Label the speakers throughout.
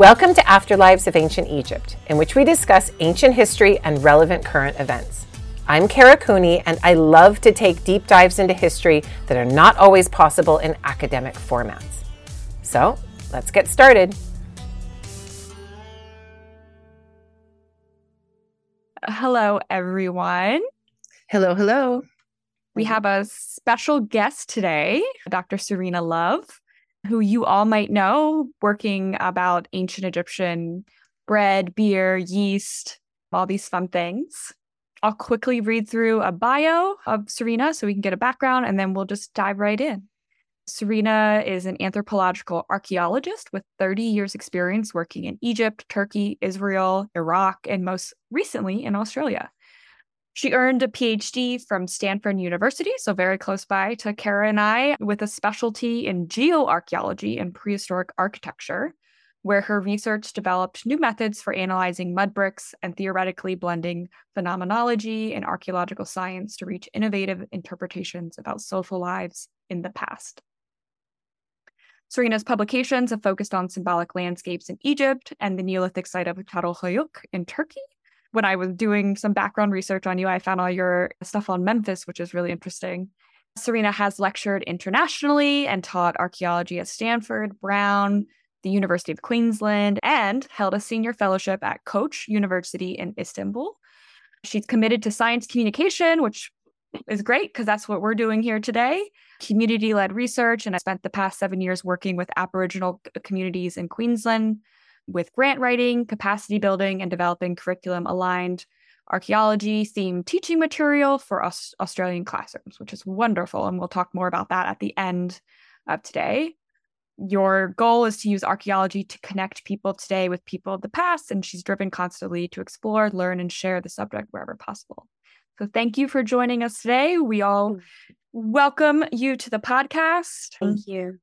Speaker 1: Welcome to Afterlives of Ancient Egypt, in which we discuss ancient history and relevant current events. I'm Kara Cooney, and I love to take deep dives into history that are not always possible in academic formats. So, let's get started.
Speaker 2: Hello, everyone.
Speaker 3: Hello, hello.
Speaker 2: We have a special guest today, Dr. Serena Love who you all might know, working about ancient Egyptian bread, beer, yeast, all these fun things. I'll quickly read through a bio of Serena so we can get a background and then we'll just dive right in. Serena is an anthropological archaeologist with 30 years' experience working in Egypt, Turkey, Israel, Iraq, and most recently in Australia. She earned a PhD from Stanford University, so very close by to Kara and I, with a specialty in geoarchaeology and prehistoric architecture, where her research developed new methods for analyzing mud bricks and theoretically blending phenomenology and archaeological science to reach innovative interpretations about social lives in the past. Serena's publications have focused on symbolic landscapes in Egypt and the Neolithic site of Çatalhöyük in Turkey, when I was doing some background research on you, I found all your stuff on Memphis, which is really interesting. Serena has lectured internationally and taught archaeology at Stanford, Brown, the University of Queensland, and held a senior fellowship at Koç University in Istanbul. She's committed to science communication, which is great because that's what we're doing here today. Community led research, and I spent the past seven years working with Aboriginal communities in Queensland, with grant writing, capacity building, and developing curriculum aligned archaeology themed teaching material for us Australian classrooms, which is wonderful. And we'll talk more about that at the end of today. Your goal is to use archaeology to connect people today with people of the past, and she's driven constantly to explore, learn, and share the subject wherever possible. So, thank you for joining us today. We all welcome you to the podcast.
Speaker 3: Thank you.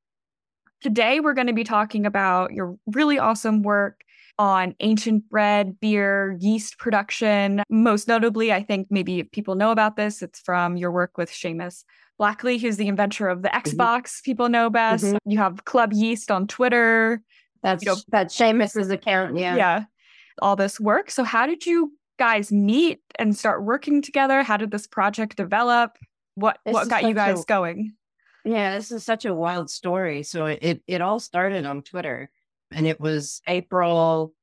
Speaker 2: Today, we're going to be talking about your really awesome work on ancient bread, beer, yeast production. Most notably, I think maybe people know about this, it's from your work with Seamus Blackley, who's the inventor of the mm-hmm. Xbox, mm-hmm. people know best. Mm-hmm. You have Club Yeast on Twitter.
Speaker 3: That's you know, that's Seamus's account. Yeah.
Speaker 2: Yeah. All this work. So, how did you guys meet and start working together? How did this project develop? What this what got you guys going?
Speaker 3: Yeah, this is such a wild story. So it it all started on Twitter, and it was April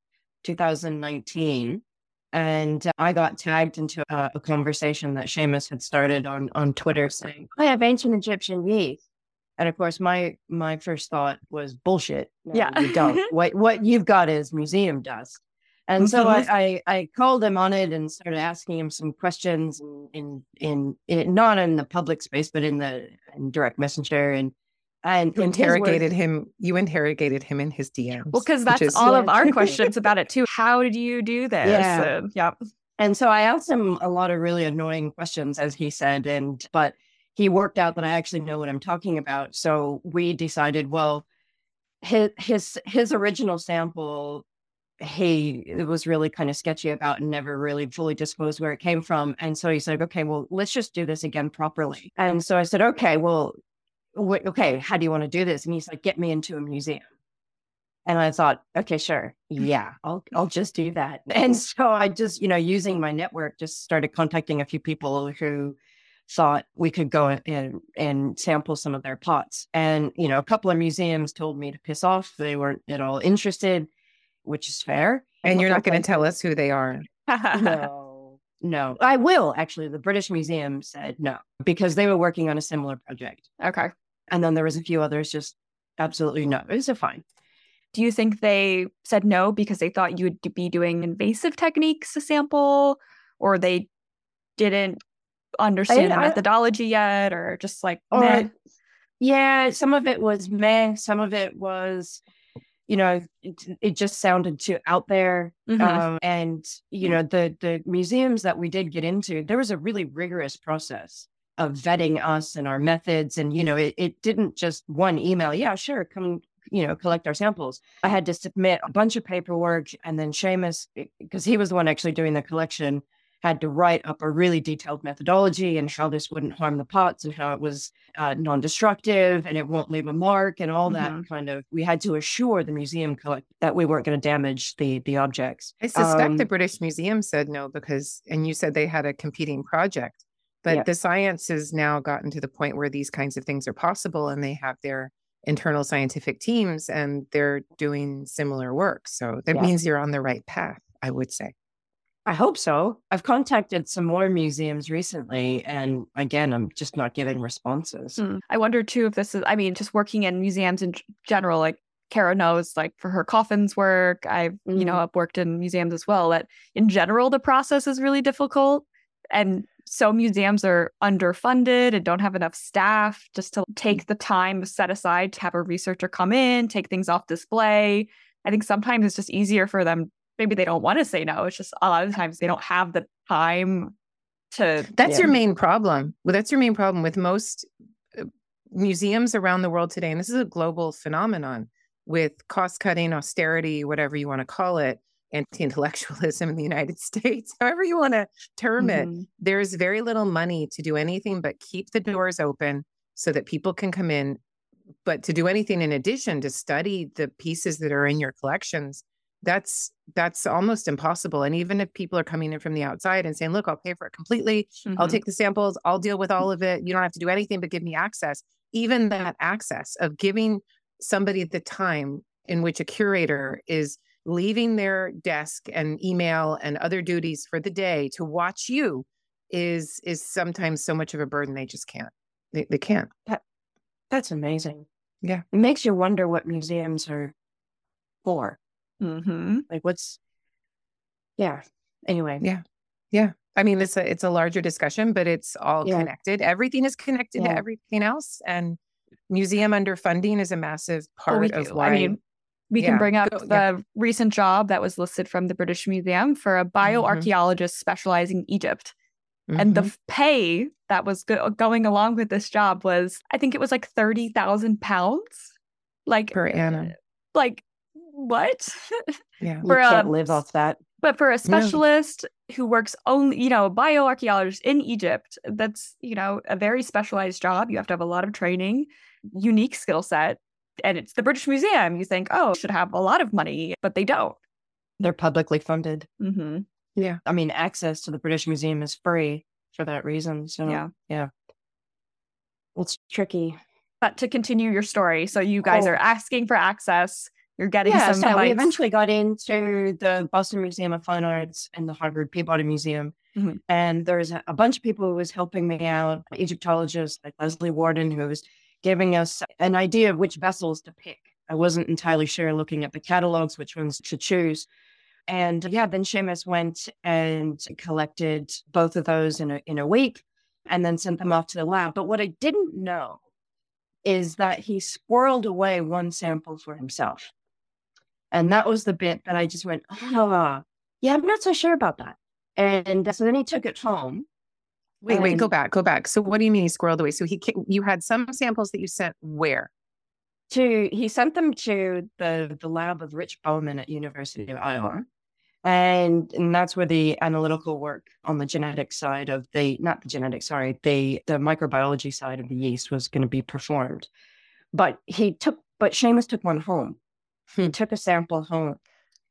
Speaker 3: 2019, and I got tagged into a, a conversation that Seamus had started on on Twitter, saying, "I have ancient Egyptian yeast." And of course, my my first thought was bullshit.
Speaker 2: No, yeah,
Speaker 3: you don't. what what you've got is museum dust. And so mm-hmm. I, I, I called him on it and started asking him some questions in, in, in not in the public space, but in the in direct messenger and and
Speaker 1: interrogated him. You interrogated him in his DMs.
Speaker 2: Well, because that's is, all yeah. of our questions about it too. How did you do this?
Speaker 3: Yeah.
Speaker 2: And, yeah.
Speaker 3: And so I asked him a lot of really annoying questions, as he said, and but he worked out that I actually know what I'm talking about. So we decided, well, his his his original sample he it was really kind of sketchy about and never really fully disclosed where it came from. And so he said, okay, well, let's just do this again properly. And so I said, okay, well, wh- okay, how do you want to do this? And he's like, get me into a museum. And I thought, okay, sure. Yeah, I'll I'll just do that. And so I just, you know, using my network, just started contacting a few people who thought we could go and and sample some of their pots. And, you know, a couple of museums told me to piss off. They weren't at all interested which is fair.
Speaker 1: And you're not going to tell us who they are.
Speaker 3: no, no. I will actually. The British Museum said no because they were working on a similar project.
Speaker 2: Okay.
Speaker 3: And then there was a few others just absolutely no. It was a fine.
Speaker 2: Do you think they said no because they thought you would be doing invasive techniques to sample, or they didn't understand I, the methodology yet, or just like or,
Speaker 3: yeah, some of it was meh. Some of it was you know it, it just sounded too out there mm-hmm. um, and you know the the museums that we did get into there was a really rigorous process of vetting us and our methods and you know it, it didn't just one email yeah sure come you know collect our samples i had to submit a bunch of paperwork and then Seamus because he was the one actually doing the collection had to write up a really detailed methodology and how this wouldn't harm the pots and how it was uh, non-destructive and it won't leave a mark and all that
Speaker 2: Mm-hmm.
Speaker 3: kind of. We had to assure the museum collect that we weren't going to damage the the objects.
Speaker 4: I suspect the
Speaker 3: Um,
Speaker 4: British Museum said no because, and you said they had a competing project, but
Speaker 3: Yeah.
Speaker 4: the science has now gotten to the point where these kinds of things are possible and they have their internal scientific teams and they're doing similar work. So that
Speaker 3: Yeah.
Speaker 4: means you're on the right path, I would say.
Speaker 3: I hope so. I've contacted some more museums recently, and again, I'm just not getting responses.
Speaker 2: Mm. I wonder too if this is, I mean, just working in museums in general, like Kara knows, like for her coffins work, I've, you know,
Speaker 3: Mhm.
Speaker 2: I've worked in museums as well, that in general, the process is really difficult. And so museums are underfunded and don't have enough staff just to take the time set aside to have a researcher come in, take things off display. I think sometimes it's just easier for them. Maybe they don't want to say no. It's just a lot of times they don't have the time to
Speaker 4: That's
Speaker 3: Yeah.
Speaker 4: your main problem. Well, that's your main problem with most uh, museums around the world today. And this is a global phenomenon with cost cutting, austerity, whatever you want to call it, anti intellectualism in the United States, however you want to term it.
Speaker 2: Mhm.
Speaker 4: There's very little money to do anything but keep the doors open so that people can come in. But to do anything in addition to study the pieces that are in your collections, that's that's almost impossible. And even if people are coming in from the outside and saying, "Look, I'll pay for it completely. I'll
Speaker 2: Mhm.
Speaker 4: take the samples. I'll deal with all of it. You don't have to do anything but give me access." Even that access of giving somebody the time in which a curator is leaving their desk and email and other duties for the day to watch you is is sometimes so much of a burden they just can't. They, they can't.
Speaker 3: that, That's amazing.
Speaker 4: Yeah.
Speaker 3: It makes you wonder what museums are for.
Speaker 2: Mhm.
Speaker 3: Like, what's, yeah. Anyway,
Speaker 4: Yeah. Yeah. I mean, it's a it's a larger discussion, but it's all
Speaker 3: Yeah.
Speaker 4: connected. Everything is connected to everything else, and museum underfunding is a massive
Speaker 2: Oh,
Speaker 4: part
Speaker 2: we
Speaker 4: of why.
Speaker 2: I mean, we
Speaker 4: Yeah,
Speaker 2: can bring up the
Speaker 4: yeah.
Speaker 2: recent job that was listed from the British Museum for a bioarchaeologist specializing in Egypt. And the
Speaker 4: Mhm.
Speaker 2: pay that was go- going along with this job was, I think it was like 30,000 pounds. Like,
Speaker 4: per annum,
Speaker 2: like, what?
Speaker 4: yeah,
Speaker 3: you
Speaker 2: for a-
Speaker 3: can't live off that.
Speaker 2: But for a specialist who works only, you know, a bioarchaeologist in Egypt, that's, you know, a very specialized job. You have to have a lot of training, unique skill set. And it's the British Museum. You think, oh, should have a lot of money, but they don't.
Speaker 3: They're publicly funded.
Speaker 2: hmm
Speaker 4: yeah.
Speaker 3: I mean, access to the British Museum is free for that reason. So,
Speaker 2: Yeah.
Speaker 3: yeah. It's tricky.
Speaker 2: But to continue your story, so you guys
Speaker 3: Oh.
Speaker 2: are asking for access. You're getting
Speaker 3: yeah,
Speaker 2: some
Speaker 3: so we
Speaker 2: bites.
Speaker 3: eventually got into the Boston Museum of Fine Arts and the Harvard Peabody Museum.
Speaker 2: Mhm.
Speaker 3: And there's a, a bunch of people who was helping me out, Egyptologists like Leslie Warden, who was giving us an idea of which vessels to pick. I wasn't entirely sure looking at the catalogs, which ones to choose. And yeah, then Seamus went and collected both of those in a, in a week and then sent them off to the lab. But what I didn't know is that he squirreled away one sample for himself. And that was the bit that I just went, ah, yeah, I'm not so sure about that. And so then he took it home.
Speaker 4: Wait, wait, go back, go back. So, what do you mean he squirreled away? So he you had some samples that you sent where?
Speaker 3: to he sent them to the the lab of Rich Bowman at University of Iowa. And, and that's where the analytical work on the genetic side of the not the genetic, sorry, the the microbiology side of the yeast was going to be performed. But he took but Seamus took one home. He
Speaker 4: Hmm.
Speaker 3: took a sample home.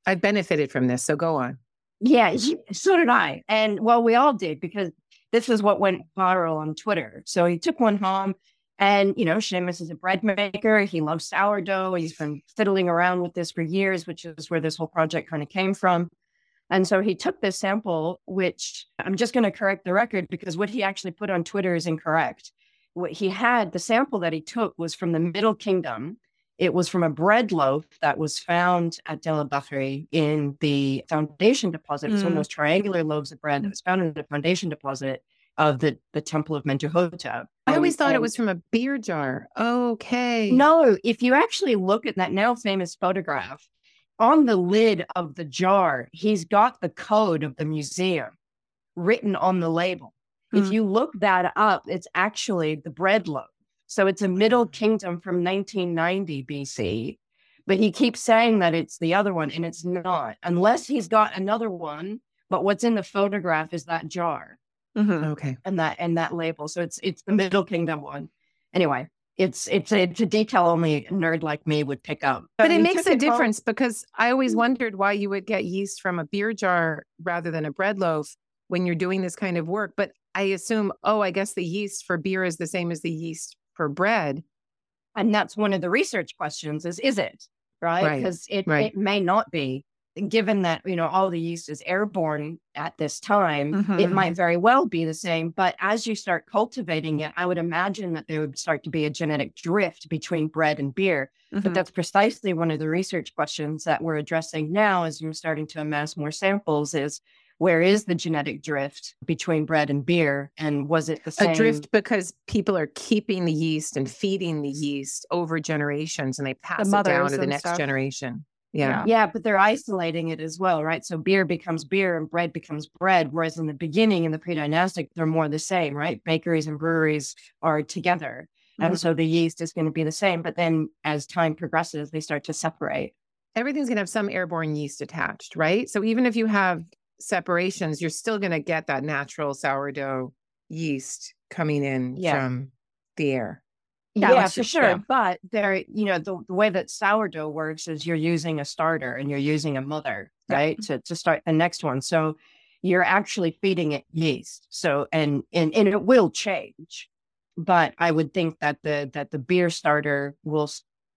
Speaker 4: I benefited from this, so go on.
Speaker 3: Yeah, so did I. And well, we all did because this is what went viral on Twitter. So he took one home and, you know, Seamus is a bread maker. He loves sourdough. He's been fiddling around with this for years, which is where this whole project kind of came from. And so he took this sample, which I'm just going to correct the record because what he actually put on Twitter is incorrect. What he had, the sample that he took was from the Middle Kingdom. It was from a bread loaf that was found at Deir el-Bahri in the foundation deposit. It's one of
Speaker 2: Mm.
Speaker 3: those triangular loaves of bread that was found in the foundation deposit of the, the Temple of Mentuhotep.
Speaker 4: I always
Speaker 3: Um,
Speaker 4: thought it was from a beer jar. Okay.
Speaker 3: no, if you actually look at that now famous photograph, on the lid of the jar, he's got the code of the museum written on the label. If
Speaker 2: Hmm.
Speaker 3: you look that up, it's actually the bread loaf. So it's a Middle Kingdom from 1990 BC, but he keeps saying that it's the other one, and it's not, unless he's got another one but what's in the photograph is that jar
Speaker 2: Mhm.
Speaker 4: Okay.
Speaker 3: and that and that label. So it's it's the Middle Kingdom one. Anyway, it's it's a, it's a detail only a nerd like me would pick up.
Speaker 4: But it makes a
Speaker 3: it home-
Speaker 4: difference because I always wondered why you would get yeast from a beer jar rather than a bread loaf when you're doing this kind of work. But I assume, oh, I guess the yeast for beer is the same as the yeast for bread.
Speaker 3: and that's one of the research questions: is is it right?
Speaker 4: Right,
Speaker 3: Because it
Speaker 4: right.
Speaker 3: it may not be. Given that you know all the yeast is airborne at this time,
Speaker 2: Mhm.
Speaker 3: it might very well be the same. But as you start cultivating it, I would imagine that there would start to be a genetic drift between bread and beer. But
Speaker 2: Mhm.
Speaker 3: that's precisely one of the research questions that we're addressing now as we're starting to amass more samples is where is the genetic drift between bread and beer? And was it the same?
Speaker 4: A drift because people are keeping the yeast and feeding the yeast over generations and they pass it down to the next
Speaker 2: stuff.
Speaker 4: generation. Yeah.
Speaker 2: Yeah.
Speaker 3: Yeah, but they're isolating it as well, right? So beer becomes beer and bread becomes bread. Whereas in the beginning, in the pre dynastic, they're more the same, right? Bakeries and breweries are together. And
Speaker 2: Mhm.
Speaker 3: so the yeast is going to be the same. But then as time progresses, they start to separate.
Speaker 4: Everything's going to have some airborne yeast attached, right? So even if you have separations, you're still going to get that natural sourdough yeast coming in
Speaker 3: Yeah.
Speaker 4: from the air.
Speaker 2: Yeah,
Speaker 3: Yeah, for sure.
Speaker 2: yeah.
Speaker 3: But there, you know, the, the way that sourdough works is you're using a starter and you're using a mother,
Speaker 2: Yeah.
Speaker 3: right? To, to start the next one. So you're actually feeding it yeast. So and and, and it will change. But I would think that the that the beer starter will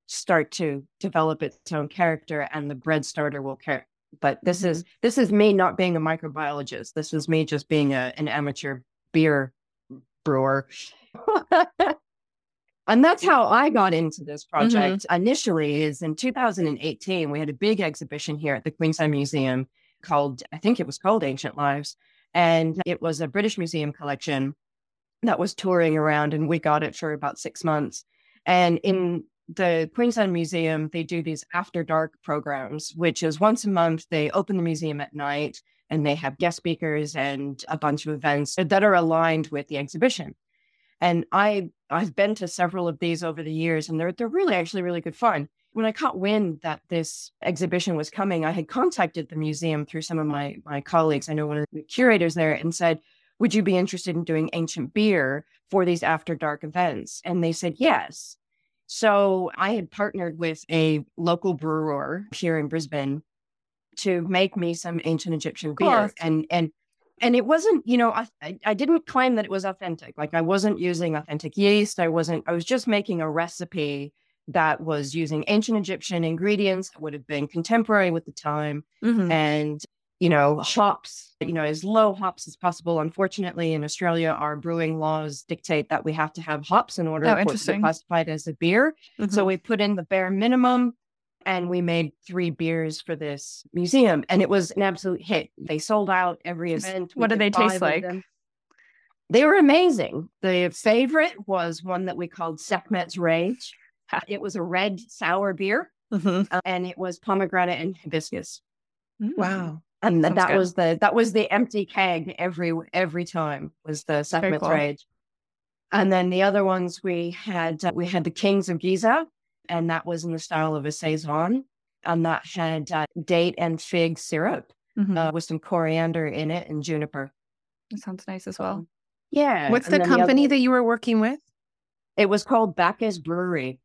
Speaker 3: start to develop its own character and the bread starter will care. But this is this is me not being a microbiologist. This is me just being a, an amateur beer brewer. And that's how I got into this mm-hmm. project initially is in 2018 we had a big exhibition here at the Queensland Museum called I think it was called Ancient Lives and it was a British museum collection that was touring around and we got it for about 6 months and in the Queensland Museum they do these after dark programs which is once a month they open the museum at night and they have guest speakers and a bunch of events that are aligned with the exhibition and I I've been to several of these over the years, and they're they're really actually really good fun. When I caught wind that this exhibition was coming, I had contacted the museum through some of my my colleagues. I know one of the curators there, and said, "Would you be interested in doing ancient beer for these after dark events?" And they said yes. So I had partnered with a local brewer here in Brisbane to make me some ancient Egyptian beer, and and and it wasn't you know I, I didn't claim that it was authentic like i wasn't using authentic yeast i wasn't i was just making a recipe that was using ancient egyptian ingredients that would have been contemporary with the time
Speaker 2: Mhm.
Speaker 3: and you know hops you know as low hops as possible unfortunately in australia our brewing laws dictate that we have to have hops in order
Speaker 2: Oh,
Speaker 3: for it to be classified as a beer so
Speaker 2: Mhm.
Speaker 3: we put in the bare minimum and we made three beers for this museum and it was an absolute hit. They sold out every event. We
Speaker 2: what did they taste like?
Speaker 3: them. They were amazing. The favorite was one that we called Sekhmet's Rage. It was a red sour beer
Speaker 2: Mhm.
Speaker 3: uh, and it was pomegranate and hibiscus.
Speaker 2: Mm.
Speaker 4: Wow.
Speaker 3: And
Speaker 2: Sounds
Speaker 3: that
Speaker 2: good.
Speaker 3: was the that was the empty keg every every time was the Sekhmet's
Speaker 2: cool.
Speaker 3: Rage. And then the other ones we had uh, we had the Kings of Giza, and that was in the style of a saison, and that had uh, date and fig syrup
Speaker 2: Mhm.
Speaker 3: uh, with some coriander in it and juniper.
Speaker 2: that sounds nice as well.
Speaker 3: Yeah.
Speaker 4: What's
Speaker 3: and
Speaker 4: the
Speaker 3: then other-
Speaker 4: company that you were working with?
Speaker 3: It was called Bacchus Brewery.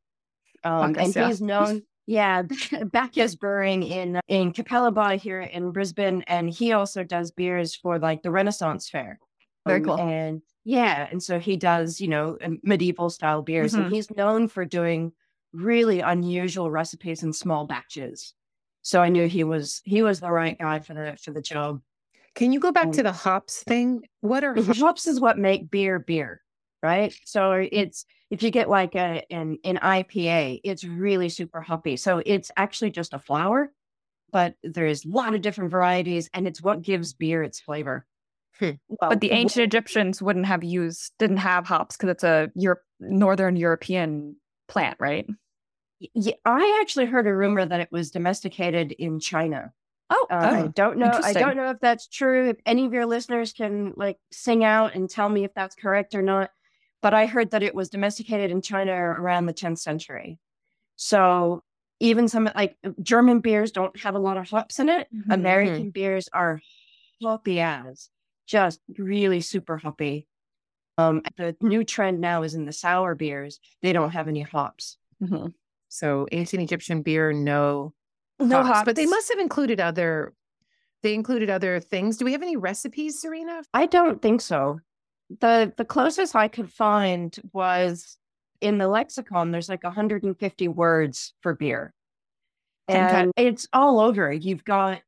Speaker 3: Um,
Speaker 2: Bacchus,
Speaker 3: and
Speaker 2: yeah.
Speaker 3: he's known, yeah, Bacchus Brewing in in Capalaba here in Brisbane, and he also does beers for like the Renaissance Fair.
Speaker 2: Very
Speaker 3: Um,
Speaker 2: cool.
Speaker 3: And yeah, and so he does, you know, um, medieval style beers,
Speaker 2: Mhm.
Speaker 3: and he's known for doing really unusual recipes in small batches. So I knew he was he was the right guy for the for the job.
Speaker 4: Can you go back
Speaker 3: Um,
Speaker 4: to the hops thing? What are
Speaker 3: hops is what make beer beer right so it's if you get like a an, an ipa it's really super hoppy so it's actually just a flower, but there's a lot of different varieties and it's what gives beer its flavor
Speaker 4: Hmm.
Speaker 3: Well,
Speaker 2: But the ancient Egyptians wouldn't have used, didn't have hops because it's a Europe, Northern European plant, right?
Speaker 3: yeah, i actually heard a rumor that it was domesticated in china
Speaker 2: Oh,
Speaker 3: Uh, I don't know. I don't know if that's true. If any of your listeners can like sing out and tell me if that's correct or not. But I heard that it was domesticated in China around the 10th century. So even some like German beers don't have a lot of hops in it.
Speaker 2: Mhm.
Speaker 3: American beers are hoppy as, just really super hoppy. Um, the new trend now is in the sour beers. They don't have any hops.
Speaker 2: Mm-hmm.
Speaker 4: So ancient Egyptian beer, no,
Speaker 2: No
Speaker 4: hops, but they must have included other. They included other things. Do we have any recipes, Serena?
Speaker 3: I don't think so. The The closest I could find was in the lexicon. There's like 150 words for beer, and it's all over. You've got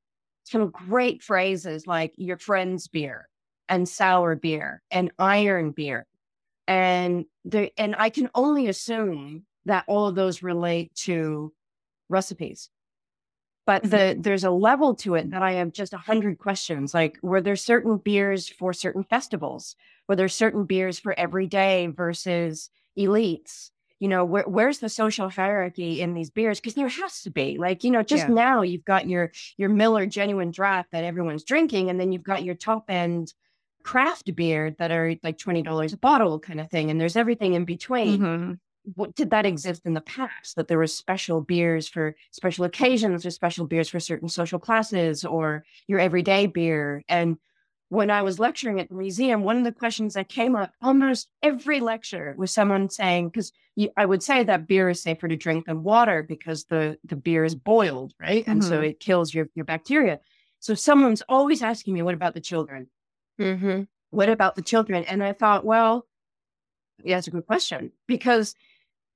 Speaker 3: some great phrases like "your friend's beer" and "sour beer" and "iron beer," and the and I can only assume that all of those relate to recipes. But the there's a level to it that I have just a hundred questions. Like, were there certain beers for certain festivals? Were there certain beers for everyday versus elites? You know, where, where's the social hierarchy in these beers? Because there has to be. Like, you know, just
Speaker 4: Yeah.
Speaker 3: now you've got your your Miller genuine draft that everyone's drinking, and then you've got your top end craft beer that are like twenty dollars a bottle kind of thing, and there's everything in between
Speaker 2: Mhm.
Speaker 3: What did that exist in the past that there was special beers for special occasions or special beers for certain social classes or your everyday beer and when i was lecturing at the museum one of the questions that came up almost every lecture was someone saying because i would say that beer is safer to drink than water because the the beer is boiled right and so
Speaker 2: Mhm.
Speaker 3: it kills your your bacteria so someone's always asking me what about the children
Speaker 4: Mm-hmm.
Speaker 3: what about the children? And I thought, well, yeah, that's a good question because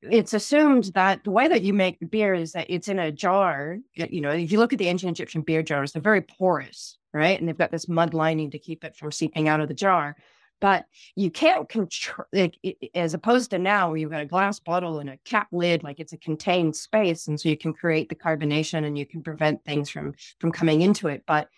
Speaker 3: it's assumed that the way that you make the beer is that it's in a jar. You know, if you look at the ancient Egyptian beer jars, they're very porous, right? And they've got this mud lining to keep it from seeping out of the jar. But you can't control, like, as opposed to now where you've got a glass bottle and a cap lid, like it's a contained space. And so you can create the carbonation and you can prevent things from from coming into it. But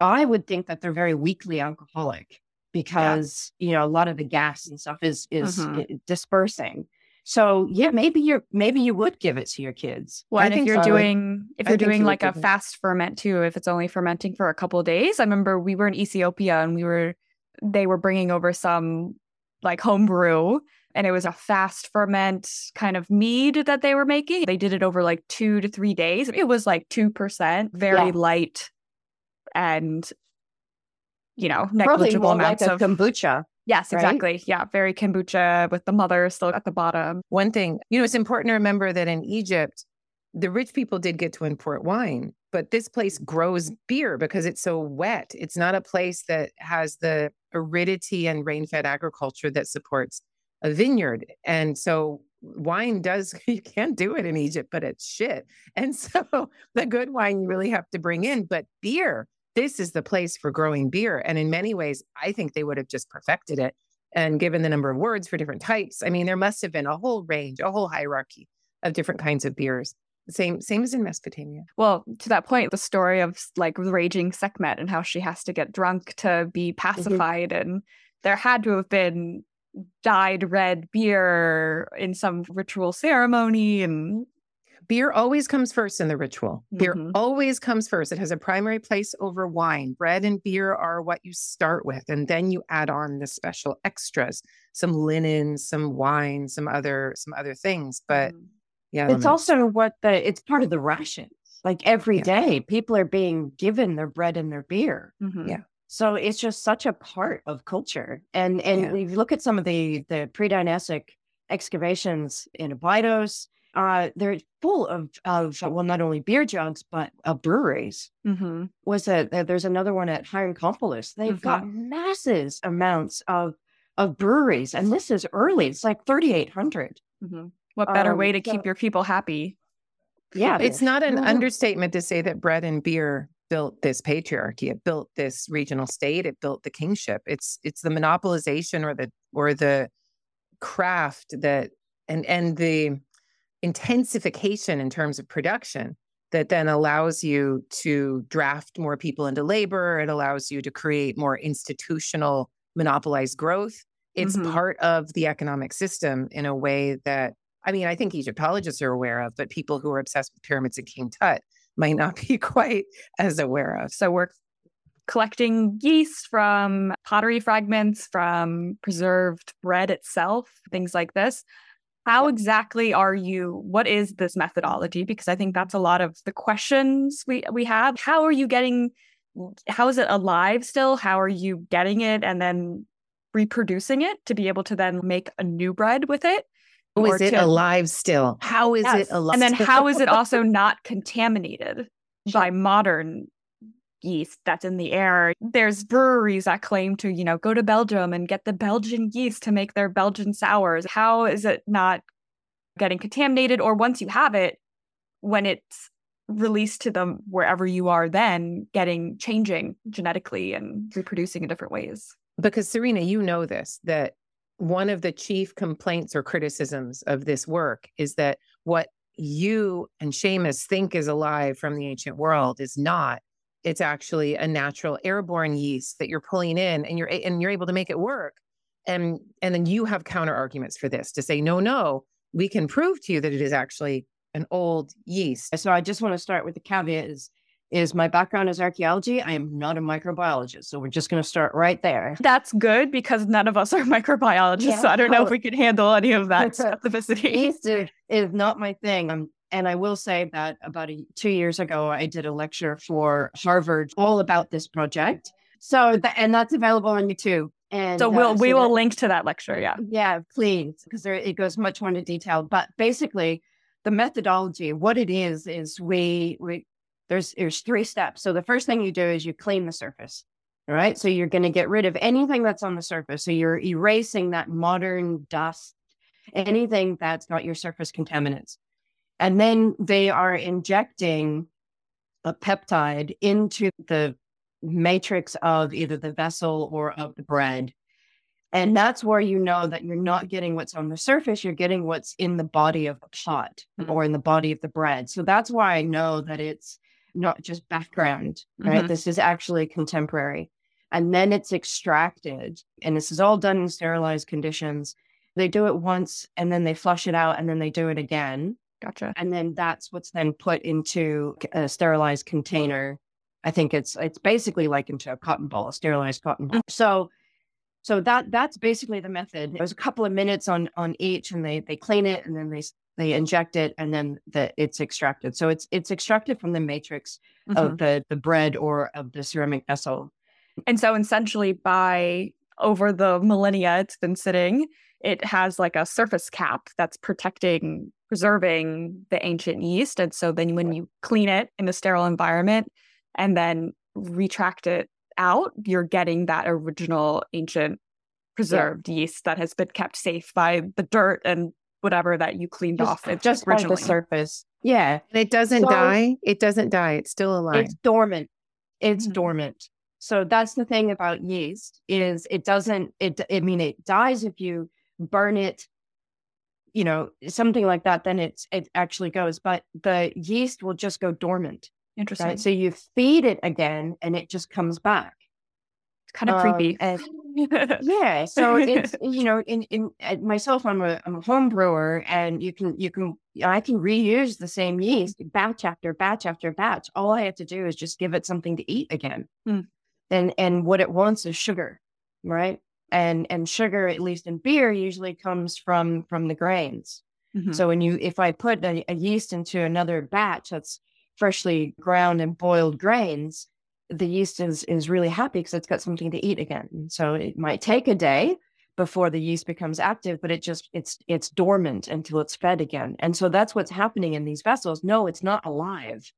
Speaker 3: I would think that they're very weakly alcoholic because you know a lot of the gas and stuff is is
Speaker 2: Mhm.
Speaker 3: dispersing. So yeah, maybe you're maybe you would give it to your kids.
Speaker 2: Well,
Speaker 3: I
Speaker 2: and if
Speaker 3: think
Speaker 2: you're
Speaker 3: so.
Speaker 2: doing if
Speaker 3: I
Speaker 2: you're
Speaker 3: think
Speaker 2: doing
Speaker 3: you
Speaker 2: like a
Speaker 3: it-
Speaker 2: fast ferment too, if it's only fermenting for a couple of days. I remember we were in Ethiopia and we were they were bringing over some like homebrew and it was a fast ferment kind of mead that they were making. They did it over like 2 to 3 days. It was like 2%, very
Speaker 3: Yeah.
Speaker 2: light and you know,
Speaker 3: probably
Speaker 2: negligible
Speaker 3: more like
Speaker 2: amounts
Speaker 3: a
Speaker 2: of
Speaker 3: kombucha.
Speaker 2: Yes,
Speaker 3: right?
Speaker 2: exactly. Yeah, very kombucha with the mother still at the bottom.
Speaker 4: One thing, you know, it's important to remember that in Egypt, the rich people did get to import wine, but this place grows beer because it's so wet. It's not a place that has the aridity and rain fed agriculture that supports a vineyard. And so wine does, you can't do it in Egypt, but it's shit. And so the good wine you really have to bring in, but beer, this is the place for growing beer. And in many ways, I think they would have just perfected it and given the number of words for different types. I mean, there must have been a whole range, a whole hierarchy of different kinds of beers. Same, same as in Mesopotamia.
Speaker 2: Well, to that point, the story of like raging Sekhmet and how she has to get drunk to be mm-hmm. pacified, and there had to have been dyed red beer in some ritual ceremony, and
Speaker 4: Beer always comes first in the ritual. Beer
Speaker 2: Mhm.
Speaker 4: always comes first. It has a primary place over wine. Bread and beer are what you start with, and then you add on the special extras, some linen, some wine, some other some other things. But
Speaker 2: Mm.
Speaker 4: yeah,
Speaker 3: It's also what the it's part of the rations. Like every
Speaker 4: Yeah.
Speaker 3: day, people are being given their bread and their beer.
Speaker 2: Mhm.
Speaker 4: Yeah.
Speaker 3: So it's just such a part of culture. And and
Speaker 4: Yeah.
Speaker 3: if you look at some of the the pre-dynastic excavations in Abydos, uh, they're full of of well, not only beer jugs but uh, breweries.
Speaker 2: Mhm.
Speaker 3: Was a uh, there's another one at Hierakonpolis. They've got masses amounts of of breweries, and this is early. It's like 3,800.
Speaker 2: Mhm. What better
Speaker 3: Um,
Speaker 2: way to
Speaker 3: so-
Speaker 2: keep your people happy?
Speaker 3: Yeah,
Speaker 4: It's not an understatement to say that bread and beer built this patriarchy. It built this regional state. It built the kingship. It's it's the monopolization or the or the craft that and and the intensification in terms of production that then allows you to draft more people into labor. It allows you to create more institutional monopolized growth. It's
Speaker 2: Mhm.
Speaker 4: part of the economic system in a way that I mean, I think Egyptologists are aware of, but people who are obsessed with pyramids and King Tut might not be quite as aware of.
Speaker 2: So we're collecting yeast from pottery fragments, from preserved bread itself, things like this. How exactly are you? What is this methodology? Because I think that's a lot of the questions we we have. How are you getting how is it alive still? How are you getting it and then reproducing it to be able to then make a new bread with it?
Speaker 4: How is it
Speaker 2: to,
Speaker 4: alive still? How is
Speaker 2: yes.
Speaker 4: it alive?
Speaker 2: And then how is it also not contaminated by modern yeast that's in the air? There's breweries that claim to, you know, go to Belgium and get the Belgian yeast to make their Belgian sours. How is it not getting contaminated? Or once you have it, when it's released to them wherever you are then getting changing genetically and reproducing in different ways
Speaker 4: because serena you know this that one of the chief complaints or criticisms of this work is that what you and Seamus think is alive from the ancient world is not. It's actually a natural airborne yeast that you're pulling in and you're and you're able to make it work. And and then you have counter arguments for this to say, no, no, we can prove to you that it is actually an old yeast.
Speaker 3: So I just want to start with the caveat is is my background is archaeology. I am not a microbiologist. So we're just going to start right there.
Speaker 2: That's good because none of us are microbiologists. Yeah. So I don't know if we can handle any of that specificity.
Speaker 3: Yeast is, is not my thing. Um, and I will say that about a, two years ago, I did a lecture for Harvard all about this project. So, the, and that's available on YouTube. And
Speaker 2: so we'll uh, so we will that, link to that lecture. Yeah.
Speaker 3: Yeah, please, because it goes much more into detail. But basically, the methodology, what it is, is we we there's there's three steps. So the first thing you do is you clean the surface. All right. So you're going to get rid of anything that's on the surface. So you're erasing that modern dust, anything that's got your surface contaminants. And then they are injecting a peptide into the matrix of either the vessel or of the bread and that's where you know that you're not getting what's on the surface, you're getting what's in the body of the pot mm-hmm. or in the body of the bread. So that's why I know that it's not just background, right? Mm-hmm. This is actually contemporary. And then it's extracted. And this is all done in sterilized conditions. They do it once and then they flush it out and then they do it again.
Speaker 2: Gotcha.
Speaker 3: And then that's what's then put into a sterilized container. I think it's it's basically like into a cotton ball, a sterilized cotton ball. Mm-hmm. So so that that's basically the method. There's a couple of minutes on on each, and they they clean it, and then they they inject it, and then the it's extracted. So it's it's extracted from the matrix mm-hmm. of the the bread or of the ceramic vessel.
Speaker 2: And so essentially, by over the millennia it's been sitting, it has like a surface cap that's protecting, preserving the ancient yeast. And so then when you clean it in a sterile environment and then retract it out, you're getting that original ancient preserved yeah. yeast that has been kept safe by the dirt and whatever that you cleaned
Speaker 3: just,
Speaker 2: off.
Speaker 3: It's just originally. the surface. Yeah.
Speaker 4: And it doesn't so, die. It doesn't die. It's still alive.
Speaker 3: It's dormant. It's mm-hmm. dormant. So that's the thing about yeast is it doesn't it I mean it dies if you burn it you know something like that then it's it actually goes but the yeast will just go dormant
Speaker 2: Interesting. Right?
Speaker 3: So you feed it again and it just comes back.
Speaker 2: It's kind of um, creepy.
Speaker 3: And, yeah. So it's, you know, in, in myself, I'm a, I'm a home brewer and you can, you can, I can reuse the same yeast batch after batch after batch. All I have to do is just give it something to eat again. Hmm. And, and what it wants is sugar, right? And, and sugar, at least in beer, usually comes from, from the grains. Mm-hmm. So when you, if I put a, a yeast into another batch that's freshly ground and boiled grains, the yeast is is really happy because it's got something to eat again. So it might take a day before the yeast becomes active, but it just it's it's dormant until it's fed again. And so that's what's happening in these vessels. No, it's not alive.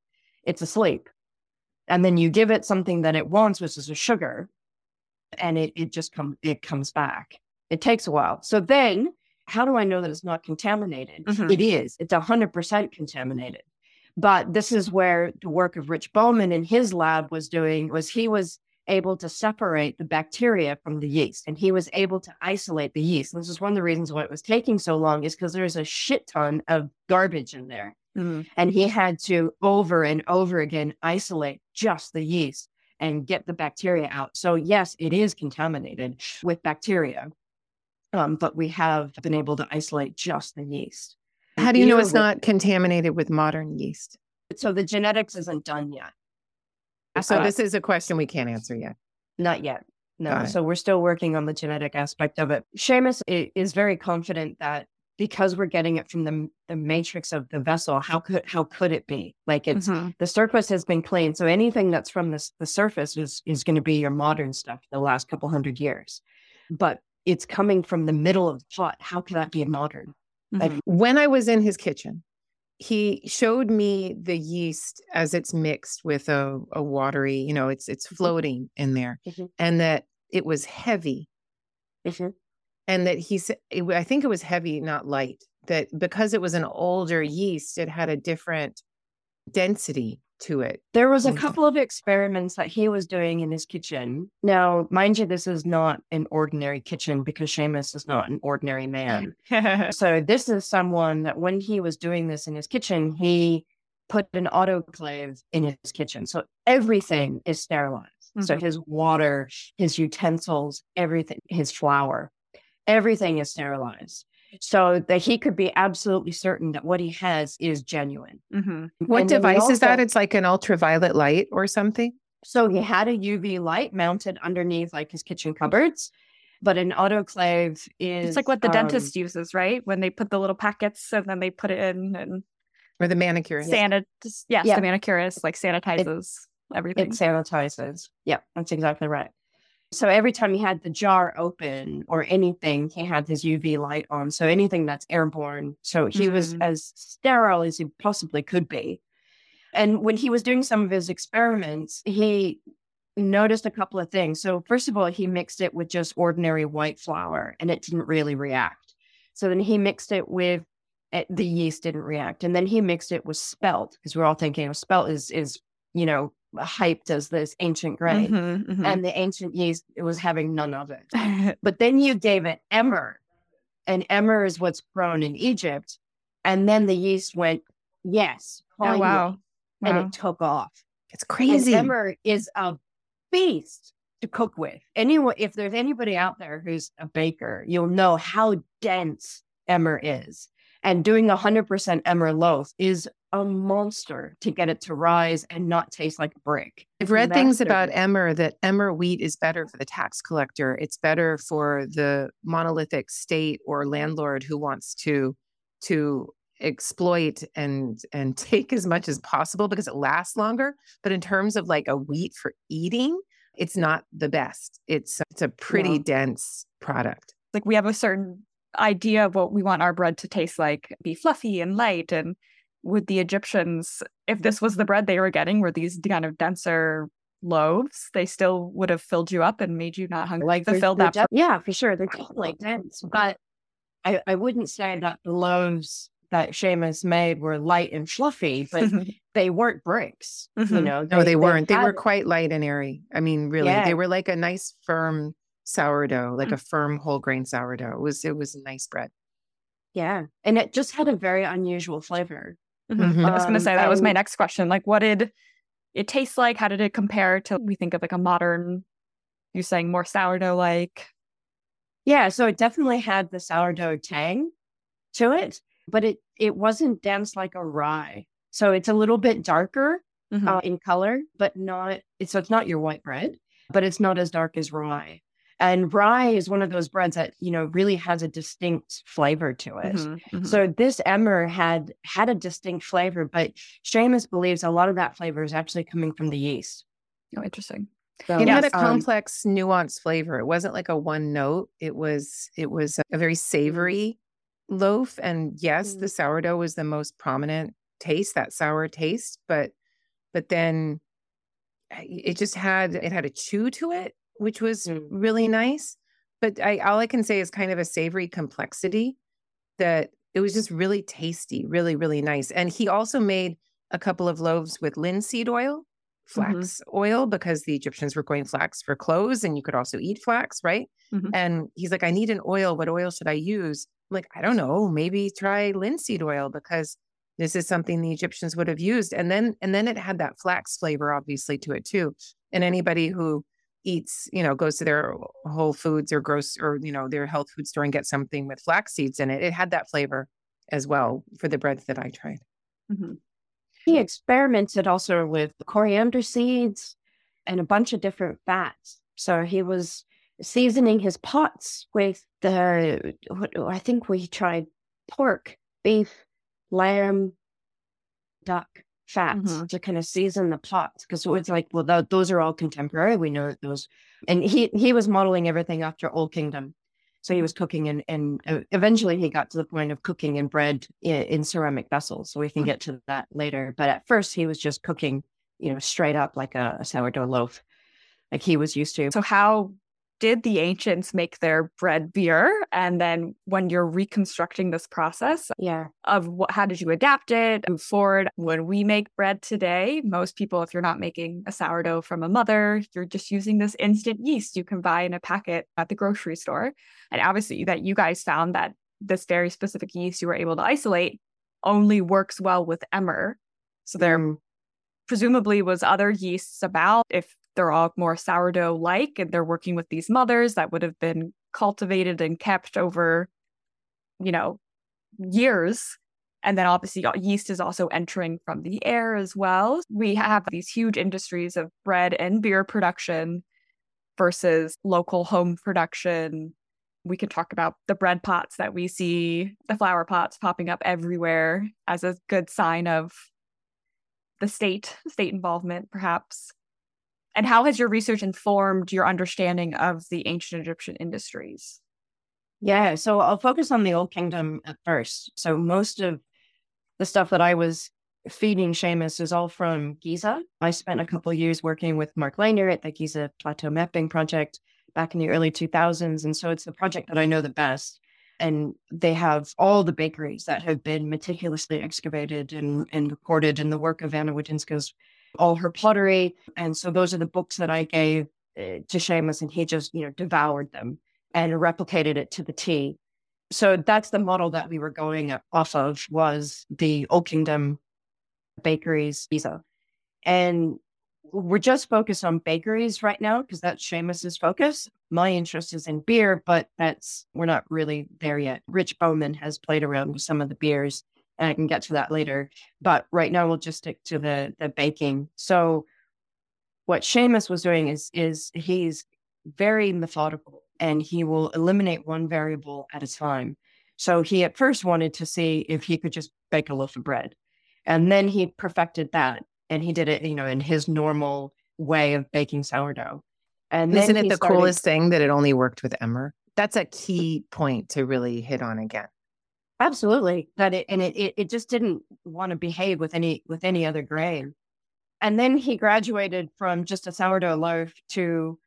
Speaker 3: It's asleep. And then you give it something that it wants, which is a sugar, and it it just comes it comes back. It takes a while. So then how do I know that it's not contaminated? Mm-hmm. It is. It's 100% contaminated. But this is where the work of Rich Bowman in his lab was doing was he was able to separate the bacteria from the yeast and he was able to isolate the yeast. And this is one of the reasons why it was taking so long is because there's a shit ton of garbage in there. Mm-hmm. And he had to over and over again isolate just the yeast and get the bacteria out. So, yes, it is contaminated with bacteria, um, but we have been able to isolate just the yeast.
Speaker 4: How do you know it's with, not contaminated with modern yeast?
Speaker 3: So the genetics isn't done yet.
Speaker 4: So uh, this is a question we can't answer yet.
Speaker 3: Not yet. No. So we're still working on the genetic aspect of it. Seamus is very confident that because we're getting it from the the matrix of the vessel, how could how could it be? Like it's
Speaker 2: Mhm.
Speaker 3: the surface has been cleaned, so anything that's from the the surface is is going to be your modern stuff the last couple hundred years, but it's coming from the middle of the pot. How could that be modern? Like,
Speaker 2: Mhm.
Speaker 4: when I was in his kitchen, he showed me the yeast as it's mixed with a, a watery, you know, it's it's floating in there,
Speaker 3: Mhm.
Speaker 4: and that it was heavy, and that he said, I think it was heavy, not light. That because it was an older yeast, it had a different density to it.
Speaker 3: There was a couple of experiments that he was doing in his kitchen. Now, mind you, this is not an ordinary kitchen because Seamus is not an ordinary man. so this is someone that when he was doing this in his kitchen, he put an autoclave in his kitchen. So everything is sterilized. So
Speaker 2: Mhm.
Speaker 3: his water, his utensils, everything, his flour, everything is sterilized. So that he could be absolutely certain that what he has is genuine.
Speaker 2: Mhm.
Speaker 4: What
Speaker 3: And then he
Speaker 4: device is that? It's like an ultraviolet light or something.
Speaker 3: So he had a UV light mounted underneath like his kitchen cupboards, but an autoclave is
Speaker 2: It's like what the
Speaker 3: um,
Speaker 2: dentist uses, right? When they put the little packets and then they put it in and
Speaker 4: Or the manicure.
Speaker 2: sanit. Yes,
Speaker 3: Yeah.
Speaker 2: the manicurist like sanitizes everything.
Speaker 3: It sanitizes. Yeah, that's exactly right. So every time he had the jar open or anything, he had his UV light on. So anything that's airborne. So he was
Speaker 2: Mhm.
Speaker 3: as sterile as he possibly could be. And when he was doing some of his experiments, he noticed a couple of things. So first of all, he mixed it with just ordinary white flour and it didn't really react. So then he mixed it with eh, the yeast didn't react. And then he mixed it with spelt because we're all thinking of spelt is is, you know, hyped as this ancient grain.
Speaker 2: Mhm, mhm.
Speaker 3: And the ancient yeast it was having none of it. But then you gave it emmer, and emmer is what's grown in Egypt. And then the yeast went, yes,
Speaker 2: oh
Speaker 3: finally,"
Speaker 2: wow.
Speaker 3: and it took off.
Speaker 4: It's
Speaker 3: And
Speaker 4: crazy.
Speaker 3: emmer is a beast to cook with. Anyone, if there's anybody out there who's a baker, you'll know how dense emmer is. And doing a hundred percent emmer loaf is a monster to get it to rise and not taste like brick.
Speaker 4: I've read things about emmer that emmer wheat is better for the tax collector. It's better for the monolithic state or landlord who wants to to exploit and and take as much as possible because it lasts longer. But in terms of like a wheat for eating, it's not the best. It's it's a pretty
Speaker 3: Yeah.
Speaker 4: dense product.
Speaker 2: like we have a certain idea of what we want our bread to taste like be fluffy and light and would the egyptians if this was the bread they were getting were these kind of denser loaves they still would have filled you up and made you not hungry
Speaker 3: like
Speaker 2: to
Speaker 3: they're-
Speaker 2: fill
Speaker 3: they're
Speaker 2: that
Speaker 3: def- yeah, for sure. They're definitely dense, but I, I wouldn't say that the loaves that Seamus made were light and fluffy, but they weren't bricks. You
Speaker 2: Mhm.
Speaker 3: know,
Speaker 4: No, they, weren't. They were quite light and airy. I mean, really,
Speaker 3: Yeah.
Speaker 4: they were like a nice firm sourdough,
Speaker 2: Mm.
Speaker 4: like a firm whole grain sourdough. It was it was a nice bread.
Speaker 3: yeah, and it just had a very unusual flavor.
Speaker 2: Mhm. i was going to
Speaker 3: Um,
Speaker 2: say that was my next question like what did it taste like how did it compare to we think of like a modern You're saying more sourdough like
Speaker 3: Yeah, so it definitely had the sourdough tang to it, but it it wasn't dense like a rye. So it's a little bit darker
Speaker 2: Mhm.
Speaker 3: uh, in color, but not it's so it's not your white bread, but it's not as dark as rye. And rye is one of those breads that you know really has a distinct flavor to it.
Speaker 2: Mhm, mhm.
Speaker 3: So this emmer had had a distinct flavor, but Seamus believes a lot of that flavor is actually coming from the yeast.
Speaker 2: oh interesting
Speaker 3: So,
Speaker 4: It had a
Speaker 3: um,
Speaker 4: complex, nuanced flavor. It wasn't like a one note. It was it was a very savory loaf. And yes, the sourdough was the most prominent taste, that sour taste, but but then it just had it had a chew to it, which was
Speaker 3: Mm.
Speaker 4: really nice. But I all I can say is kind of a savory complexity that it was just really tasty, really, really nice. And he also made a couple of loaves with linseed oil, flax oil, because the Egyptians were going flax for clothes and you could also eat flax, right?
Speaker 2: Mhm.
Speaker 4: And he's like, I need an oil. What oil should I use? I'm like, I don't know. Maybe try linseed oil because this is something the Egyptians would have used. And then and then it had that flax flavor obviously to it too. And anybody who eats, you know, goes to their Whole Foods or gross or you know their health food store and gets something with flax seeds in it, it had that flavor as well for the breads that I tried.
Speaker 2: Mhm.
Speaker 3: He experimented also with coriander seeds and a bunch of different fats. So he was seasoning his pots with the, I think we tried pork, beef, lamb, duck fats
Speaker 2: Mhm.
Speaker 3: to kind of season the pots because it's like, well, tho- those are all contemporary. We know that those, and he he was modeling everything after Old Kingdom. So he was cooking and and uh, eventually he got to the point of cooking in bread in, in ceramic vessels. So we can
Speaker 2: Mm.
Speaker 3: get to that later. But at first he was just cooking, you know, straight up like a, a sourdough loaf, like he was used to.
Speaker 2: So, how did the ancients make their bread beer? And then, when you're reconstructing this process
Speaker 3: Yeah.
Speaker 2: of what, how did you adapt it, move forward? When we make bread today, most people, if you're not making a sourdough from a mother, you're just using this instant yeast you can buy in a packet at the grocery store. And obviously, that you guys found that this very specific yeast you were able to isolate only works well with emmer. So there
Speaker 3: Mm.
Speaker 2: presumably was other yeasts about if they're all more sourdough like and they're working with these mothers that would have been cultivated and kept over you know years. And then obviously uh, yeast is also entering from the air as well. We have these huge industries of bread and beer production versus local home production. We can talk about the bread pots that we see the flower pots popping up everywhere as a good sign of the state state involvement perhaps and how has your research informed your understanding of the ancient egyptian industries
Speaker 3: Yeah, so I'll focus on the Old Kingdom at first. So most of the stuff that I was feeding Seamus is all from Giza. I spent a couple years working with Mark Lehner at the Giza Plateau Mapping Project back in the early 2000s. And so it's the project that I know the best. And they have all the bakeries that have been meticulously excavated and, and recorded in the work of Anna Wodzinska's, all her pottery. And so those are the books that I gave uh, to Seamus, and he just, you know, devoured them and replicated it to the T. So that's the model that we were going off of was the Old Kingdom bakeries Giza. And we're just focused on bakeries right now because that's Seamus's focus. My interest is in beer, but that's we're not really there yet. Rich Bowman has played around with some of the beers, and I can get to that later. But right now we'll just stick to the the baking. So what Seamus was doing is is he's very methodical and he will eliminate one variable at a time. So he at first wanted to see if he could just bake a loaf of bread. And then he perfected that and he did it, you know, in his normal way of baking sourdough. And
Speaker 4: Isn't
Speaker 3: then
Speaker 4: it the
Speaker 3: started-
Speaker 4: coolest thing that it only worked with Emmer? That's a key point to really hit on again.
Speaker 3: Absolutely. That it and it, it it just didn't want to behave with any with any other grain. And then he graduated from just a sourdough loaf to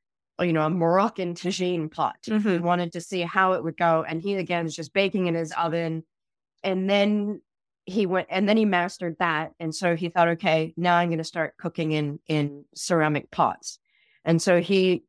Speaker 3: you know a Moroccan tagine pot. He
Speaker 2: Mhm.
Speaker 3: wanted to see how it would go. And he again is just baking in his oven. And then he went and then he mastered that. And so he thought, okay, now I'm gonna start cooking in in ceramic pots. And so he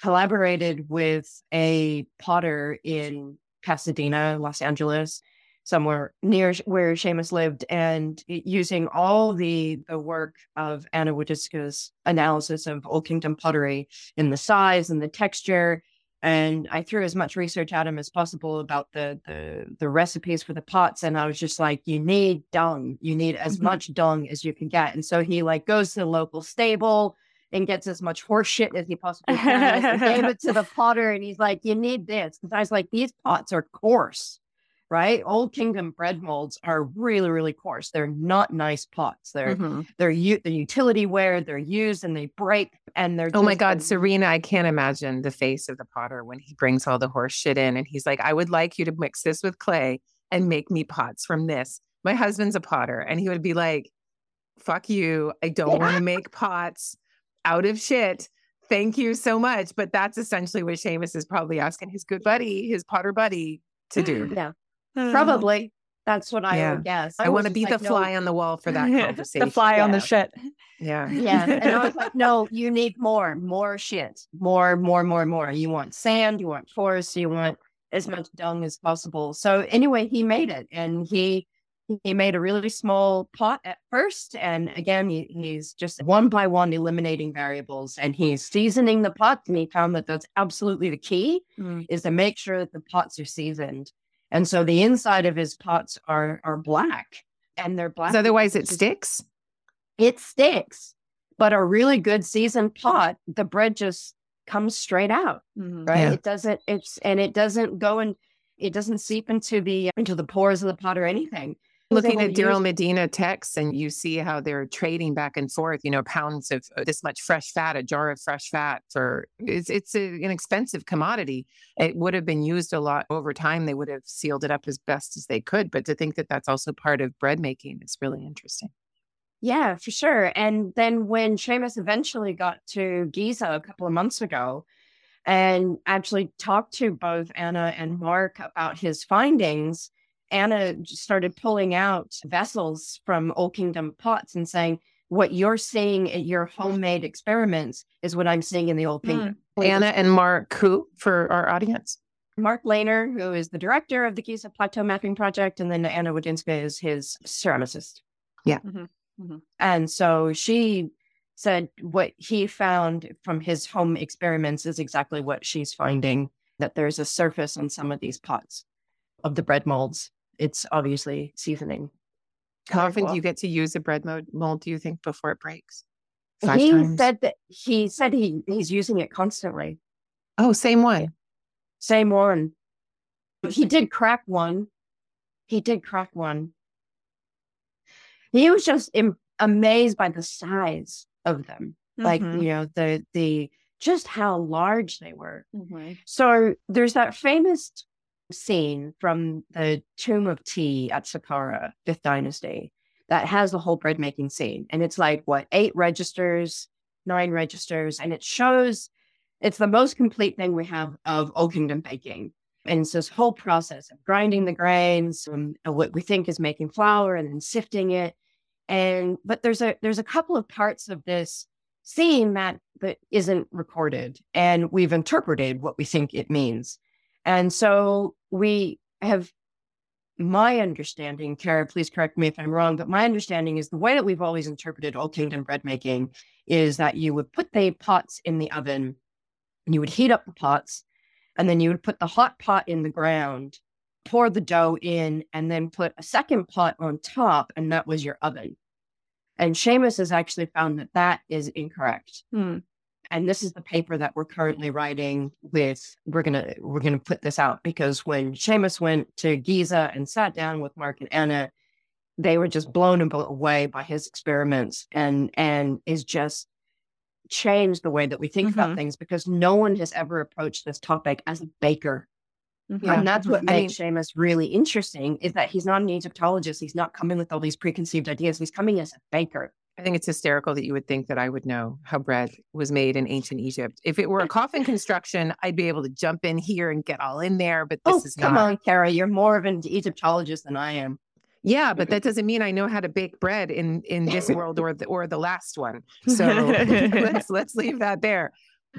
Speaker 3: collaborated with a potter in Pasadena, Los Angeles, somewhere near where Seamus lived, and using all the the work of Anna Wodzinska's analysis of Old Kingdom pottery in the size and the texture. And I threw as much research at him as possible about the the the recipes for the pots, and I was just like, "You need dung. You need as
Speaker 2: Mhm.
Speaker 3: much dung as you can get." And so he like goes to the local stable and gets as much horse shit as he possibly can. and gave it to the potter, and he's like, "You need this." And I was like, "These pots are coarse, right? Old Kingdom bread molds are really, really coarse. They're not nice pots. They're
Speaker 2: Mhm.
Speaker 3: they're u- the utility wear. They're used and they break, and they're
Speaker 4: Oh my God, Serena, I can't imagine the face of the potter when he brings all the horse shit in and he's like, I would like you to mix this with clay and make me pots from this. My husband's a potter. And he would be like, fuck you. I don't want to make pots out of shit. Thank you so much. But that's essentially what Seamus is probably asking his good buddy, his potter buddy, to do.
Speaker 3: Yeah, uh-huh. probably. That's what I
Speaker 4: Yeah.
Speaker 3: would guess.
Speaker 4: I,
Speaker 3: was
Speaker 4: want to
Speaker 3: just
Speaker 4: be
Speaker 3: like,
Speaker 4: the
Speaker 3: no,
Speaker 4: fly on the wall for that conversation.
Speaker 2: the fly on the shit
Speaker 4: Yeah.
Speaker 3: Yeah. And I was like, no, you need more, more shit, more, more, more, more. You want sand, you want forest, you want as much dung as possible. So anyway, he made it and he he made a really small pot at first. And again, he, he's just one by one eliminating variables and he's seasoning the pots. And he found that that's absolutely the key
Speaker 2: Mm.
Speaker 3: is to make sure that the pots are seasoned. And so the inside of his pots are are black and they're black.
Speaker 4: 'Cause otherwise it sticks.
Speaker 3: it sticks. But a really good seasoned pot, the bread just comes straight out,
Speaker 2: Mhm.
Speaker 3: right?
Speaker 4: Yeah.
Speaker 3: It doesn't, it's, and it doesn't go and It doesn't seep into the into the pores of the pot or anything.
Speaker 4: Looking at Deir el-Medina texts, and you see how they're trading back and forth. You know, pounds of uh, this much fresh fat, a jar of fresh fat for it's it's a, an expensive commodity. It would have been used a lot over time. They would have sealed it up as best as they could. But to think that that's also part of bread making is really interesting.
Speaker 3: Yeah, for sure. And then when Seamus eventually got to Giza a couple of months ago, and actually talked to both Anna and Mark about his findings, Anna started pulling out vessels from Old Kingdom pots and saying, What you're seeing at your homemade experiments is what I'm seeing in the Old hmm. Kingdom.
Speaker 4: Mm. Anna and Mark, who for our audience?
Speaker 3: Mark Lehner, who is the director of the Giza Plateau Mapping Project, and then Anna Wodzinska is his ceramicist.
Speaker 4: Yeah. Mm-hmm.
Speaker 3: Mm-hmm. And so she said what he found from his home experiments is exactly what she's finding that there's a surface on some of these pots of the bread molds. It's obviously seasoning.
Speaker 4: How often do you get to use a bread mold, mold do you think, before it breaks?
Speaker 3: Five he times? said that he said he, he's using it constantly.
Speaker 4: Oh, same one.
Speaker 3: Same one. He did crack one. He did crack one. He was just Im- amazed by the size of them. Mm-hmm. Like, you know, the the just how large they were. Mm-hmm. So there's that famous scene from the Tomb of Ti at Saqqara, Fifth Dynasty, that has the whole bread making scene. And it's like what, eight registers, nine registers, and it shows it's the most complete thing we have of Old Kingdom baking. And it's this whole process of grinding the grains, and what we think is making flour, and then sifting it, and but there's a there's a couple of parts of this scene that that isn't recorded and we've interpreted what we think it means and so we have my understanding kara please correct me if i'm wrong but my understanding is the way that we've always interpreted old kingdom bread making is that you would put the pots in the oven and you would heat up the pots and then you would put the hot pot in the ground pour the dough in, and then put a second pot on top, and that was your oven. And Seamus has actually found that that is incorrect. Hmm. And this is the paper that we're currently writing with. We're gonna we're gonna put this out because when Seamus went to Giza and sat down with Mark and Anna, they were just blown away by his experiments and and is just changed the way that we think mm-hmm. about things because no one has ever approached this topic as a baker Mm-hmm. And that's what I makes mean, Seamus really interesting is that he's not an Egyptologist. He's not coming with all these preconceived ideas. He's coming as a baker.
Speaker 4: I think it's hysterical that you would think that I would know how bread was made in ancient Egypt. If it were a coffin construction, I'd be able to jump in here and get all in there. But this
Speaker 3: oh,
Speaker 4: is
Speaker 3: come
Speaker 4: not.
Speaker 3: on, Kara. You're more of an Egyptologist than I am.
Speaker 4: Yeah, but that doesn't mean I know how to bake bread in in this world or the or the last one. So let's let's leave that there.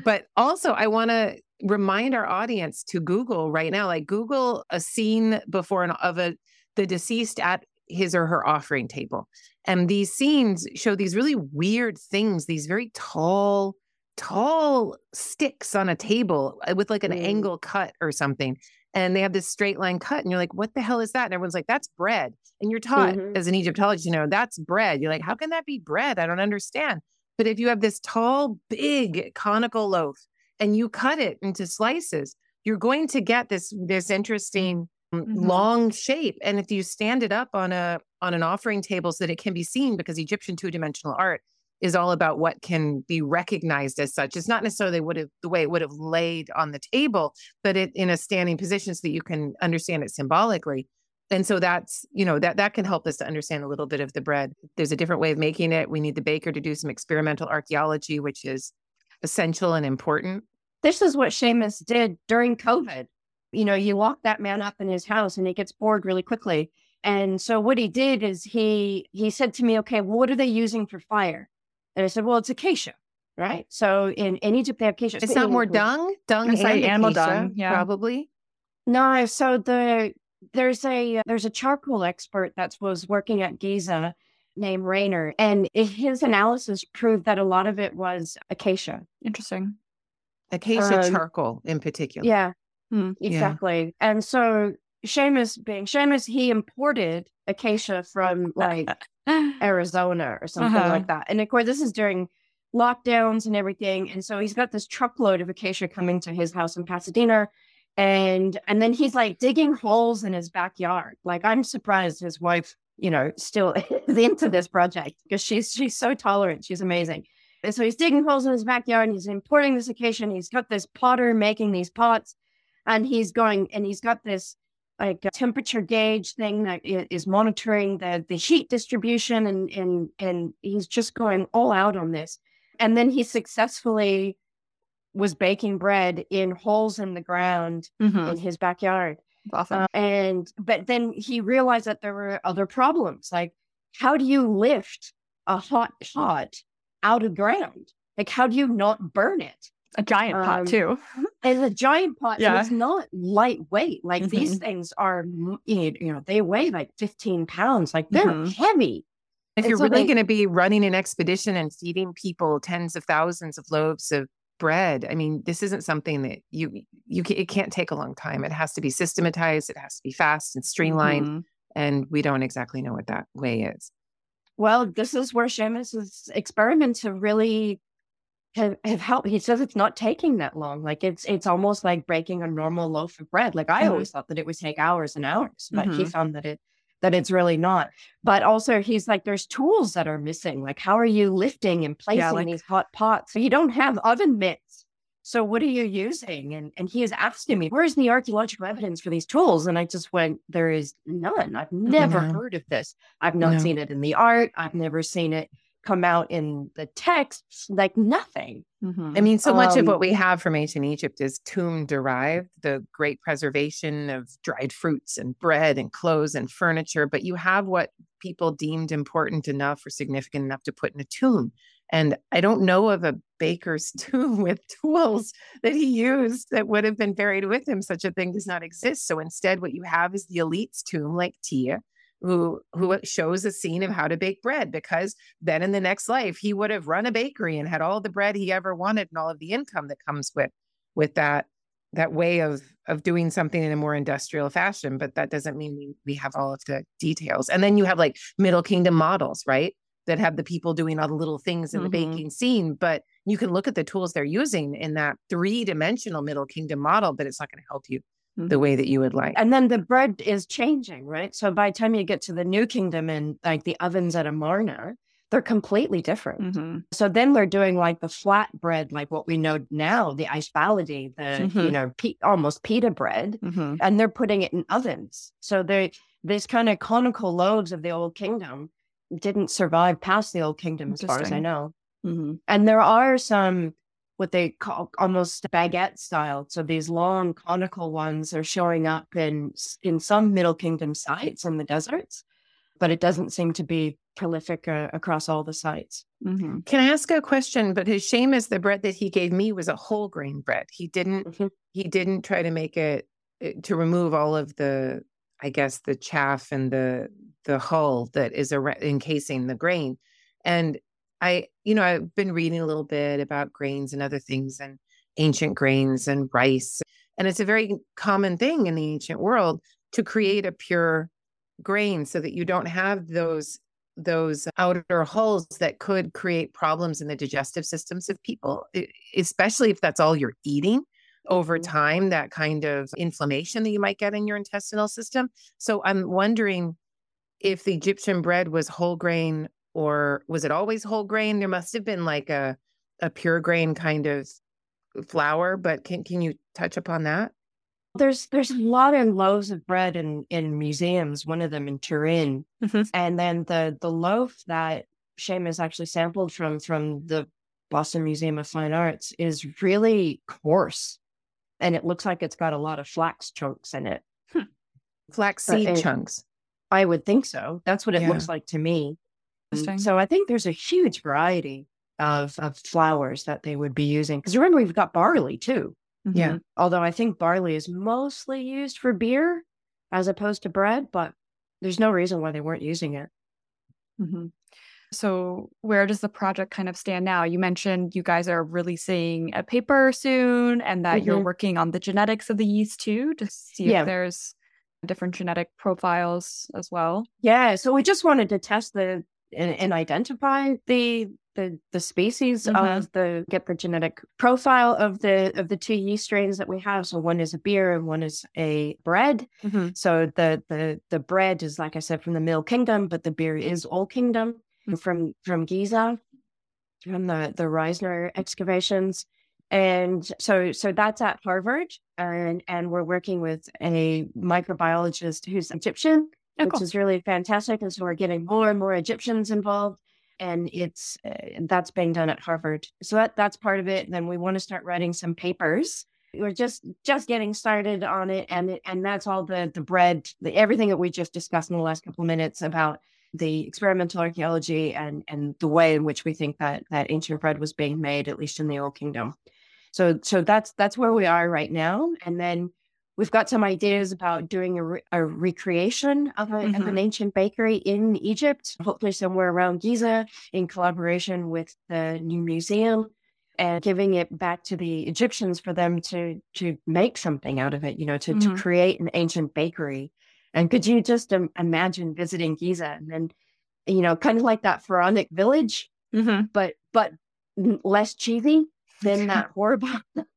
Speaker 4: But also, I want to remind our audience to Google right now, like Google a scene before an, of a the deceased at his or her offering table. And these scenes show these really weird things, these very tall, tall sticks on a table uh, with like an mm. angle cut or something. And they have this straight line cut. And you're like, what the hell is that? And everyone's like, that's bread. And you're taught mm-hmm. as an Egyptologist, you know, that's bread. You're like, how can that be bread? I don't understand. But if you have this tall, big conical loaf and you cut it into slices, you're going to get this this interesting mm, mm-hmm. long shape. And if you stand it up on a on an offering table so that it can be seen, because Egyptian two dimensional art is all about what can be recognized as such. It's not necessarily would have the way it would have laid on the table, but it in a standing position so that you can understand it symbolically. And so that's, you know, that that can help us to understand a little bit of the bread. There's a different way of making it. We need the baker to do some experimental archaeology, which is essential and important.
Speaker 3: This is what Seamus did during COVID. You know, you lock that man up in his house and he gets bored really quickly. And so what he did is he he said to me, okay, well, what are they using for fire? And I said, well, it's acacia, right? So in, in Egypt, they have acacia.
Speaker 4: It's not more dung, dung
Speaker 2: and like animal dung, yeah.
Speaker 4: probably.
Speaker 3: No, so the there's a there's a charcoal expert that was working at Giza named Rainer, and his analysis proved that a lot of it was acacia.
Speaker 2: Interesting.
Speaker 4: Acacia um, charcoal in particular.
Speaker 3: Yeah, hmm. exactly. Yeah. And so Seamus being Seamus, he imported acacia from like Arizona or something uh-huh. like that. And of course, this is during lockdowns and everything. And so he's got this truckload of acacia coming to his house in Pasadena. And and then he's like digging holes in his backyard. Like I'm surprised his wife, you know, still is into this project because she's she's so tolerant. She's amazing. And so he's digging holes in his backyard and he's importing this acacia. He's got this potter making these pots and he's going and he's got this like temperature gauge thing that is monitoring the the heat distribution and and and he's just going all out on this. And then he successfully was baking bread in holes in the ground mm-hmm. in his backyard.
Speaker 2: Awesome. Uh,
Speaker 3: and but then he realized that there were other problems like how do you lift a hot pot out of ground? Like how do you not burn it
Speaker 2: a giant pot um, too.
Speaker 3: It's a giant pot. Yeah. So it's not lightweight. Like mm-hmm. these things are, you know, they weigh like 15 pounds. Like they're mm-hmm. heavy.
Speaker 4: If and you're so really they, going to be running an expedition and feeding people tens of thousands of loaves of bread, I mean, this isn't something that you you it can't take a long time. It has to be systematized. It has to be fast and streamlined. Mm-hmm. And we don't exactly know what that way is.
Speaker 3: Well, this is where Seamus's experiments have really have, have helped. He says it's not taking that long. Like it's it's almost like breaking a normal loaf of bread. Like I mm-hmm. always thought that it would take hours and hours, but mm-hmm. he found that it that it's really not. But also he's like, there's tools that are missing. Like how are you lifting and placing yeah, like, these hot pots? So you don't have oven mitts. So what are you using? And and he is asking me, where's the archaeological evidence for these tools? And I just went, there is none. I've never no. heard of this. I've not no. seen it in the art. I've never seen it come out in the texts like nothing.
Speaker 4: Mm-hmm. I mean, so much um, of what we have from ancient Egypt is tomb derived, the great preservation of dried fruits and bread and clothes and furniture. But you have what people deemed important enough or significant enough to put in a tomb. And I don't know of a baker's tomb with tools that he used that would have been buried with him. Such a thing does not exist. So instead, what you have is the elite's tomb, like Tia, who who shows a scene of how to bake bread because then in the next life he would have run a bakery and had all the bread he ever wanted and all of the income that comes with with that that way of of doing something in a more industrial fashion. But that doesn't mean we, we have all of the details. And then you have like middle kingdom models right that have the people doing all the little things in mm-hmm. the baking scene. But you can look at the tools they're using in that three dimensional middle kingdom model but it's not going to help you the mm-hmm. way that you would like.
Speaker 3: And then the bread is changing, right? So by the time you get to the new kingdom and like the ovens at Amarna, they're completely different. Mm-hmm. So then they're doing like the flat bread, like what we know now, the aish baladi, the mm-hmm. you know pe- almost pita bread, mm-hmm. and they're putting it in ovens. So they these kind of conical loaves of the old kingdom didn't survive past the old kingdom, as far as I know. Mm-hmm. And there are some what they call almost baguette style. So these long conical ones are showing up in in some Middle Kingdom sites in the deserts, but it doesn't seem to be prolific uh, across all the sites.
Speaker 4: Mm-hmm. Can I ask a question? But his shame is the bread that he gave me was a whole grain bread. He didn't mm-hmm. he didn't try to make it eh, to remove all of the I guess the chaff and the the hull that is encasing the grain. And I, you know, I've been reading a little bit about grains and other things and ancient grains and rice. And it's a very common thing in the ancient world to create a pure grain so that you don't have those those outer hulls that could create problems in the digestive systems of people especially if that's all you're eating over mm-hmm. time that kind of inflammation that you might get in your intestinal system so i'm wondering if the egyptian bread was whole grain or was it always whole grain? There must have been like a a pure grain kind of flour, but can can you touch upon that?
Speaker 3: There's there's a lot of loaves of bread in in museums. One of them in Turin, mm-hmm. and then the the loaf that Seamus actually sampled from from the Boston Museum of Fine Arts is really coarse, and it looks like it's got a lot of flax chunks in it.
Speaker 4: Hmm. Flax seed chunks.
Speaker 3: I would think so. That's what it yeah. looks like to me. So I think there's a huge variety of, of flours that they would be using. Because remember, we've got barley too.
Speaker 4: Mm-hmm. Yeah.
Speaker 3: Although I think barley is mostly used for beer as opposed to bread, but there's no reason why they weren't using it.
Speaker 2: Mm-hmm. So, where does the project kind of stand now? You mentioned you guys are releasing a paper soon and that mm-hmm. you're working on the genetics of the yeast too to see yeah. if there's different genetic profiles as well.
Speaker 3: Yeah. So, we just wanted to test the and, and identify the the the species
Speaker 2: Mhm.
Speaker 3: of the get the genetic profile of the of the two yeast strains that we have. So one is a beer and one is a bread.
Speaker 2: Mhm.
Speaker 3: So the the the bread is like I said from the Middle Kingdom, but the beer is Old Kingdom
Speaker 2: Mm.
Speaker 3: from from Giza, from the the Reisner excavations. And so so that's at Harvard and and we're working with a microbiologist who's Egyptian,
Speaker 2: Oh,
Speaker 3: which
Speaker 2: cool.
Speaker 3: is really fantastic. And so we're getting more and more Egyptians involved. And it's uh, that's being done at Harvard. So that that's part of it. then we want to start writing some papers we're just just getting started on it and it, and that's all the the bread the everything that we just discussed in the last couple of minutes about the experimental archaeology and and the way in which we think that that ancient bread was being made at least in the old kingdom so so that's that's where we are right now and then we've got some ideas about doing a, re- a recreation of, a, of
Speaker 2: Mhm.
Speaker 3: an ancient bakery in egypt hopefully somewhere around giza in collaboration with the new museum and giving it back to the Egyptians for them to to make something out of it, you know, to,
Speaker 2: Mhm.
Speaker 3: to create an ancient bakery. And could you just um, imagine visiting Giza and then, you know, kind of like that pharaonic village,
Speaker 2: Mhm.
Speaker 3: but but less cheesy than that horrible.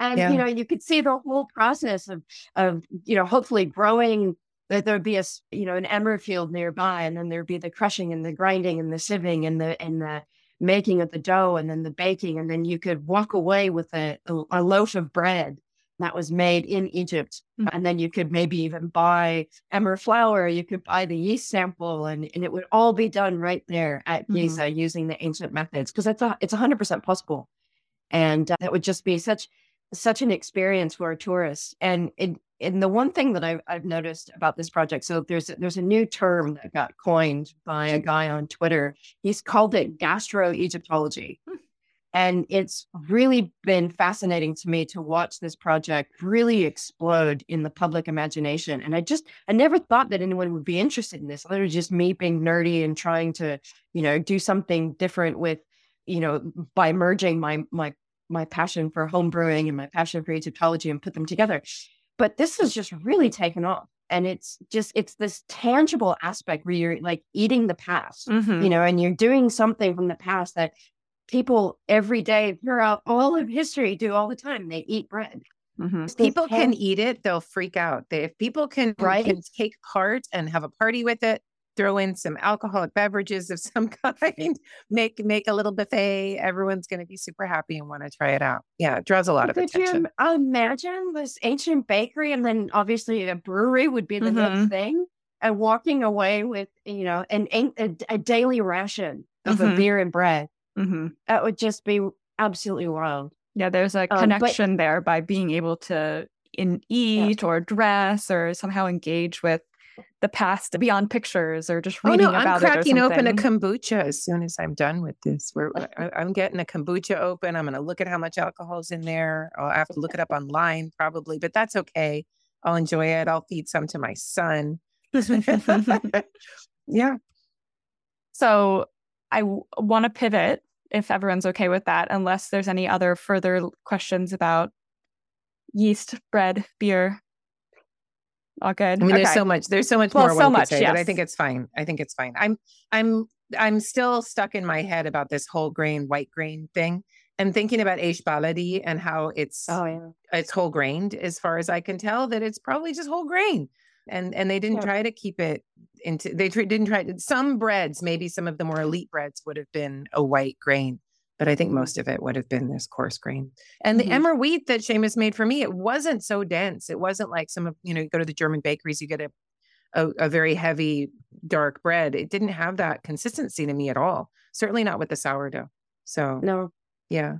Speaker 3: and
Speaker 4: Yeah.
Speaker 3: you know, you could see the whole process of of you know, hopefully growing. That there'd be a you know an emmer field nearby, and then there'd be the crushing and the grinding and the sieving and the and the making of the dough and then the baking, and then you could walk away with a, a, a loaf of bread that was made in Egypt.
Speaker 2: Mm.
Speaker 3: And then you could maybe even buy emmer flour, you could buy the yeast sample, and, and it would all be done right there at
Speaker 2: Mhm.
Speaker 3: Giza using the ancient methods because it's a, it's 100% possible. And uh, that would just be such such an experience for a tourist And it, and the one thing that I've, I've noticed about this project, so there's a, there's a new term that got coined by a guy on Twitter. He's called it gastro-Egyptology. And it's really been fascinating to me to watch this project really explode in the public imagination. And I just, I never thought that anyone would be interested in this. Other than just me being nerdy and trying to, you know, do something different with, you know, by merging my my my passion for home brewing and my passion for Egyptology and put them together. But this has just really taken off. And it's just, it's this tangible aspect where you're like eating the past
Speaker 2: Mhm.
Speaker 3: you know, and you're doing something from the past that people every day throughout all of history do all the time. They eat bread.
Speaker 2: Mhm.
Speaker 3: It's
Speaker 4: people can
Speaker 3: tan-
Speaker 4: eat it, they'll freak out. They, if people can,
Speaker 3: Right.
Speaker 4: can take part and have a party with it, throw in some alcoholic beverages of some kind, make make a little buffet. Everyone's going to be super happy and want to try it out. Yeah, it draws a lot of
Speaker 3: Could
Speaker 4: attention.
Speaker 3: you imagine this ancient bakery and then obviously a brewery would be the next
Speaker 2: Mhm.
Speaker 3: thing? And walking away with, you know, an, a, a daily ration of a
Speaker 2: Mhm.
Speaker 3: beer and bread.
Speaker 2: Mhm.
Speaker 3: That would just be absolutely wild.
Speaker 2: Yeah, there's a
Speaker 3: Um, but-
Speaker 2: connection there by being able to in eat or dress or somehow engage with the past beyond pictures or just reading Oh
Speaker 4: no,
Speaker 2: about
Speaker 4: I'm
Speaker 2: it or
Speaker 4: cracking open a kombucha as soon as I'm done with this. We're, I'm getting a kombucha open. I'm going to look at how much alcohol's in there. I'll have to look it up online probably, but that's okay. I'll enjoy it. I'll feed some to my son. yeah.
Speaker 2: So I w- want to pivot if everyone's okay with that, unless there's any other further questions about yeast, bread, beer. All good.
Speaker 4: I mean, there's so much. There's so much
Speaker 2: Well,
Speaker 4: more
Speaker 2: so
Speaker 4: one
Speaker 2: much,
Speaker 4: say, but I think it's fine. I think it's fine. I'm, I'm, I'm still stuck in my head about this whole grain, white grain thing, and thinking about Aish Baladi and how it's
Speaker 3: Oh, yeah.
Speaker 4: it's whole grained as far as I can tell that it's probably just whole grain. And and they didn't
Speaker 3: Yeah.
Speaker 4: try to keep it into they tr- didn't try to some breads, maybe some of the more elite breads would have been a white grain, but I think most of it would have been this coarse grain. And
Speaker 3: Mhm.
Speaker 4: the emmer wheat that Seamus made for me, it wasn't so dense. It wasn't like some of you know, you go to the German bakeries, you get a a, a very heavy dark bread. It didn't have that consistency to me at all. Certainly not with the sourdough. So
Speaker 3: No.
Speaker 4: yeah.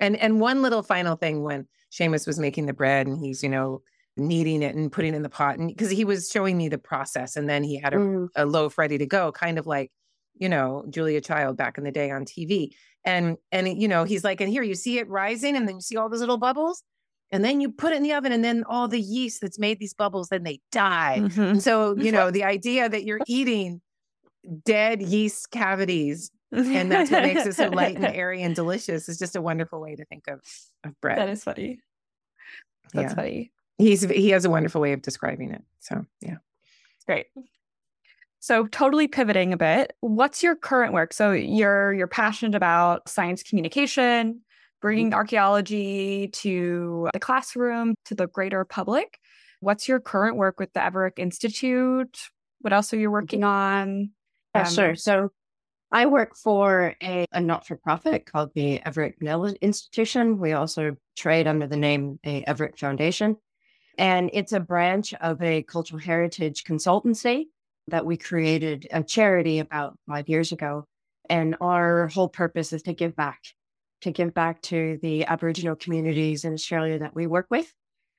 Speaker 4: And and one little final thing when Seamus was making the bread and he's, you know, kneading it and putting it in the pot and because he was showing me the process and then he had a,
Speaker 3: Mm.
Speaker 4: a loaf ready to go, kind of like, you know, Julia Child back in the day on TV. And and you know, he's like, and here you see it rising and then you see all those little bubbles. And then you put it in the oven and then all the yeast that's made these bubbles, then they die.
Speaker 2: Mhm.
Speaker 4: And so, you know, the idea that you're eating dead yeast cavities and that's what makes it so light and airy and delicious is just a wonderful way to think of of bread.
Speaker 2: That is funny. That's
Speaker 4: Yeah.
Speaker 2: funny.
Speaker 4: He's he has a wonderful way of describing it. So yeah.
Speaker 2: Great. So totally pivoting a bit. What's your current work? So you're you're passionate about science communication, bringing mm-hmm. archaeology to the classroom, to the greater public. What's your current work with the Everick Institute? What else are you working mm-hmm. on?
Speaker 3: Yeah, um, sure. So I work for a, a not for profit called the Everick Gwinnett Institution. We also trade under the name a Everick Foundation. And it's a branch of a cultural heritage consultancy that we created a charity about five years ago. And our whole purpose is to give back, to give back to the Aboriginal communities in Australia that we work with,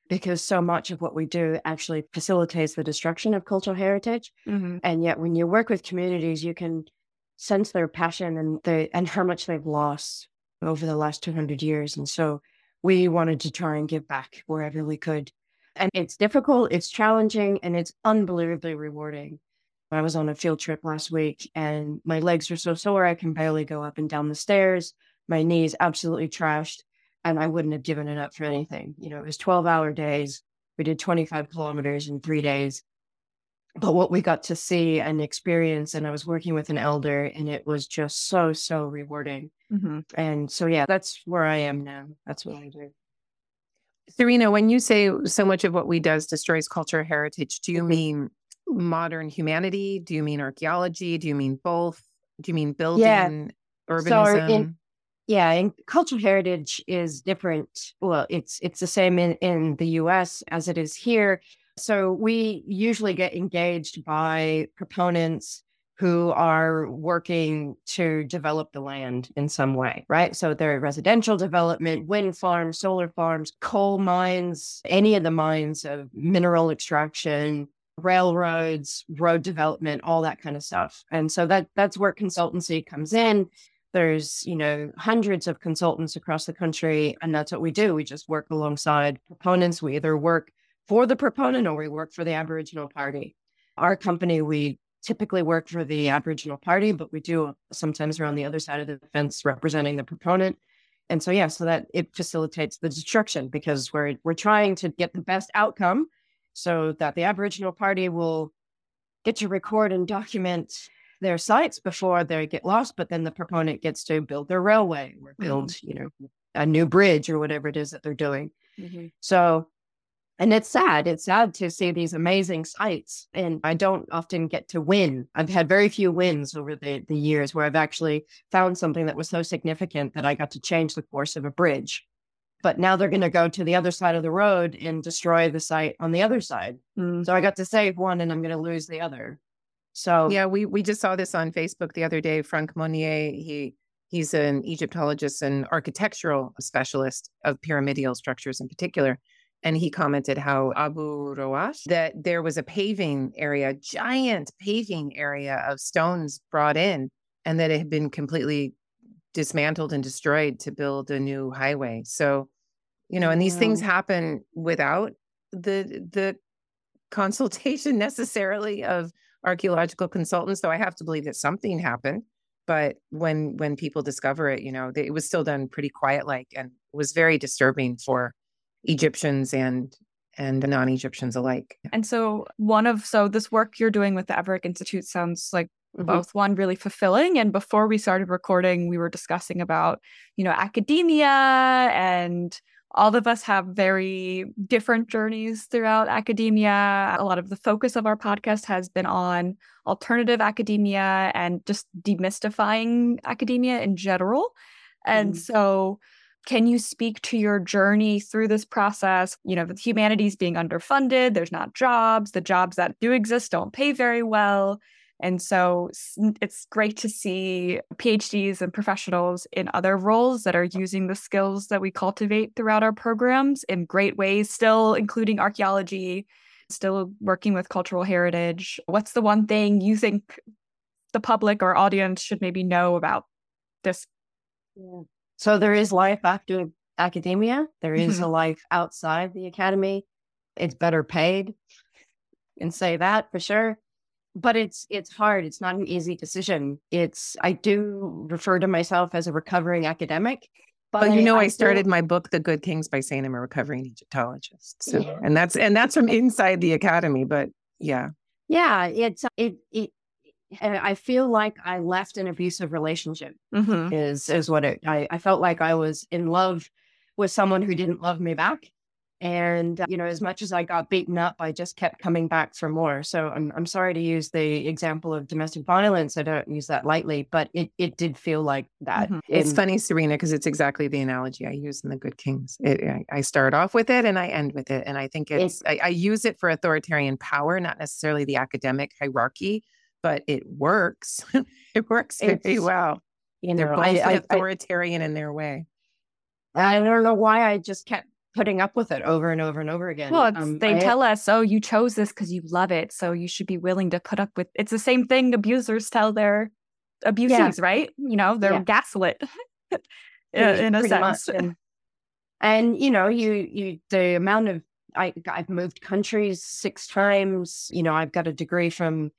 Speaker 3: because so much of what we do actually facilitates the destruction of cultural heritage. Mm-hmm. And yet, when you work with communities, you can sense their passion and the and how much they've lost over the last 200 years and so we wanted to try and give back wherever we could and it's difficult it's challenging and it's unbelievably rewarding i was on a field trip last week and my legs are so sore i can barely go up and down the stairs. My knees absolutely trashed and i wouldn't have given it up for anything. You know it was 12 hour days. We did 25 kilometers in three days. But what we got to see and experience and i was working with an elder and it was just so so rewarding. Mm-hmm. and so yeah that's where i am now. That's what i do.
Speaker 4: Serena when you say so much of what we does destroys culture heritage do you mm-hmm. mean modern humanity? Do you mean archaeology? Do you mean both? Do you mean building yeah. urbanism so in,
Speaker 3: yeah and cultural heritage is different. Well it's it's the same in in the us as it is here. So we usually get engaged by proponents who are working to develop the land in some way, right? So there are residential development, wind farms, solar farms, coal mines, any of the mines of mineral extraction, railroads, road development, all that kind of stuff. And so that that's where consultancy comes in. There's, you know, hundreds of consultants across the country and that's what we do. We just work alongside proponents. We either work for the proponent or we work for the Aboriginal Party. Our company, we typically work for the Aboriginal Party, but we do sometimes around the other side of the fence representing the proponent. And so yeah, so that it facilitates the destruction because we're we're trying to get the best outcome so that the Aboriginal Party will get to record and document their sites before they get lost, but then the proponent gets to build their railway or build, mm-hmm. you know, a new bridge or whatever it is that they're doing. Mm-hmm. So and it's sad. It's sad to see these amazing sites. And I don't often get to win. I've had very few wins over the, the years where I've actually found something that was so significant that I got to change the course of a bridge. But now they're going to go to the other side of the road and destroy the site on the other side. Mm. So I got to save one and I'm going to lose the other. So
Speaker 4: yeah, we we just saw this on Facebook the other day. Franck Monnier, he he's an Egyptologist and architectural specialist of pyramidal structures in particular and he commented how Abu Roash that there was a paving area, giant paving area of stones brought in, and that it had been completely dismantled and destroyed to build a new highway. So, you know, and these things happen without the the consultation necessarily of archaeological consultants. Though I have to believe that something happened. But when when people discover it, you know, they, it was still done pretty quiet like and was very disturbing for Egyptians and and non-Egyptians alike.
Speaker 2: And so one of so this work you're doing with the Everick Institute sounds like mm-hmm. both one really fulfilling and before we started recording we were discussing about, you know, academia and all of us have very different journeys throughout academia. A lot of the focus of our podcast has been on alternative academia and just demystifying academia in general. And mm. so can you speak to your journey through this process? You know, the humanities being underfunded, there's not jobs, the jobs that do exist don't pay very well. And so it's great to see PhDs and professionals in other roles that are using the skills that we cultivate throughout our programs in great ways, still including archaeology, still working with cultural heritage. What's the one thing you think the public or audience should maybe know about this
Speaker 3: so there is life after academia. There is mm-hmm. a life outside the academy. It's better paid. And say that for sure. But it's it's hard. It's not an easy decision. It's I do refer to myself as a recovering academic.
Speaker 4: But well, you know, I, I started still... my book, The Good Kings, by saying I'm a recovering Egyptologist. So, yeah. and that's and that's from inside the academy. But yeah,
Speaker 3: yeah, it's it it I feel like I left an abusive relationship.
Speaker 2: Mm-hmm.
Speaker 3: Is is what it. I I felt like I was in love with someone who didn't love me back, and you know, as much as I got beaten up, I just kept coming back for more. So I'm I'm sorry to use the example of domestic violence. I don't use that lightly, but it it did feel like that.
Speaker 2: Mhm.
Speaker 4: It's funny, Serena, because it's exactly the analogy I use in The Good Kings. It, I, I start off with it and I end with it. And I think it's, I, I use it for authoritarian power, not necessarily the academic hierarchy, but it works. it works very well.
Speaker 3: You
Speaker 4: They're
Speaker 3: know,
Speaker 4: both
Speaker 3: I, I, I
Speaker 4: authoritarian in their way.
Speaker 3: I don't know why I just kept putting up with it over and over and over again.
Speaker 2: Well, it's,
Speaker 3: Um,
Speaker 2: they
Speaker 3: I-
Speaker 2: tell us, oh, you chose this because you love it. So you should be willing to put up with It's the same thing abusers tell their abusees, right? You know, they're
Speaker 3: Yeah.
Speaker 2: gaslit in, in a sense.
Speaker 3: And, and you know, you you the amount of I I've moved countries six times. You know, I've got a degree from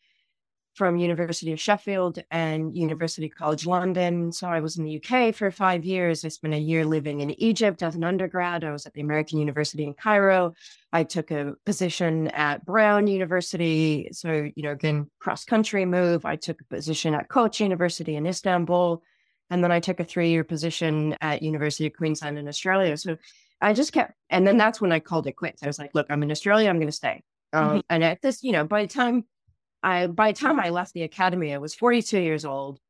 Speaker 3: from University of Sheffield and University College London. So I was in the UK for five years. I spent a year living in Egypt as an undergrad. I was at the American University in Cairo. I took a position at Brown University. So, you know, again, cross country move. I took a position at Koç University in Istanbul. And then I took a three year position at University of Queensland in Australia. So I just kept, and then that's when I called it quits. I was like, look, I'm in Australia. I'm going to stay. Um, and at this, you know, by the time I, by the time I left the academy, I was 42 years old.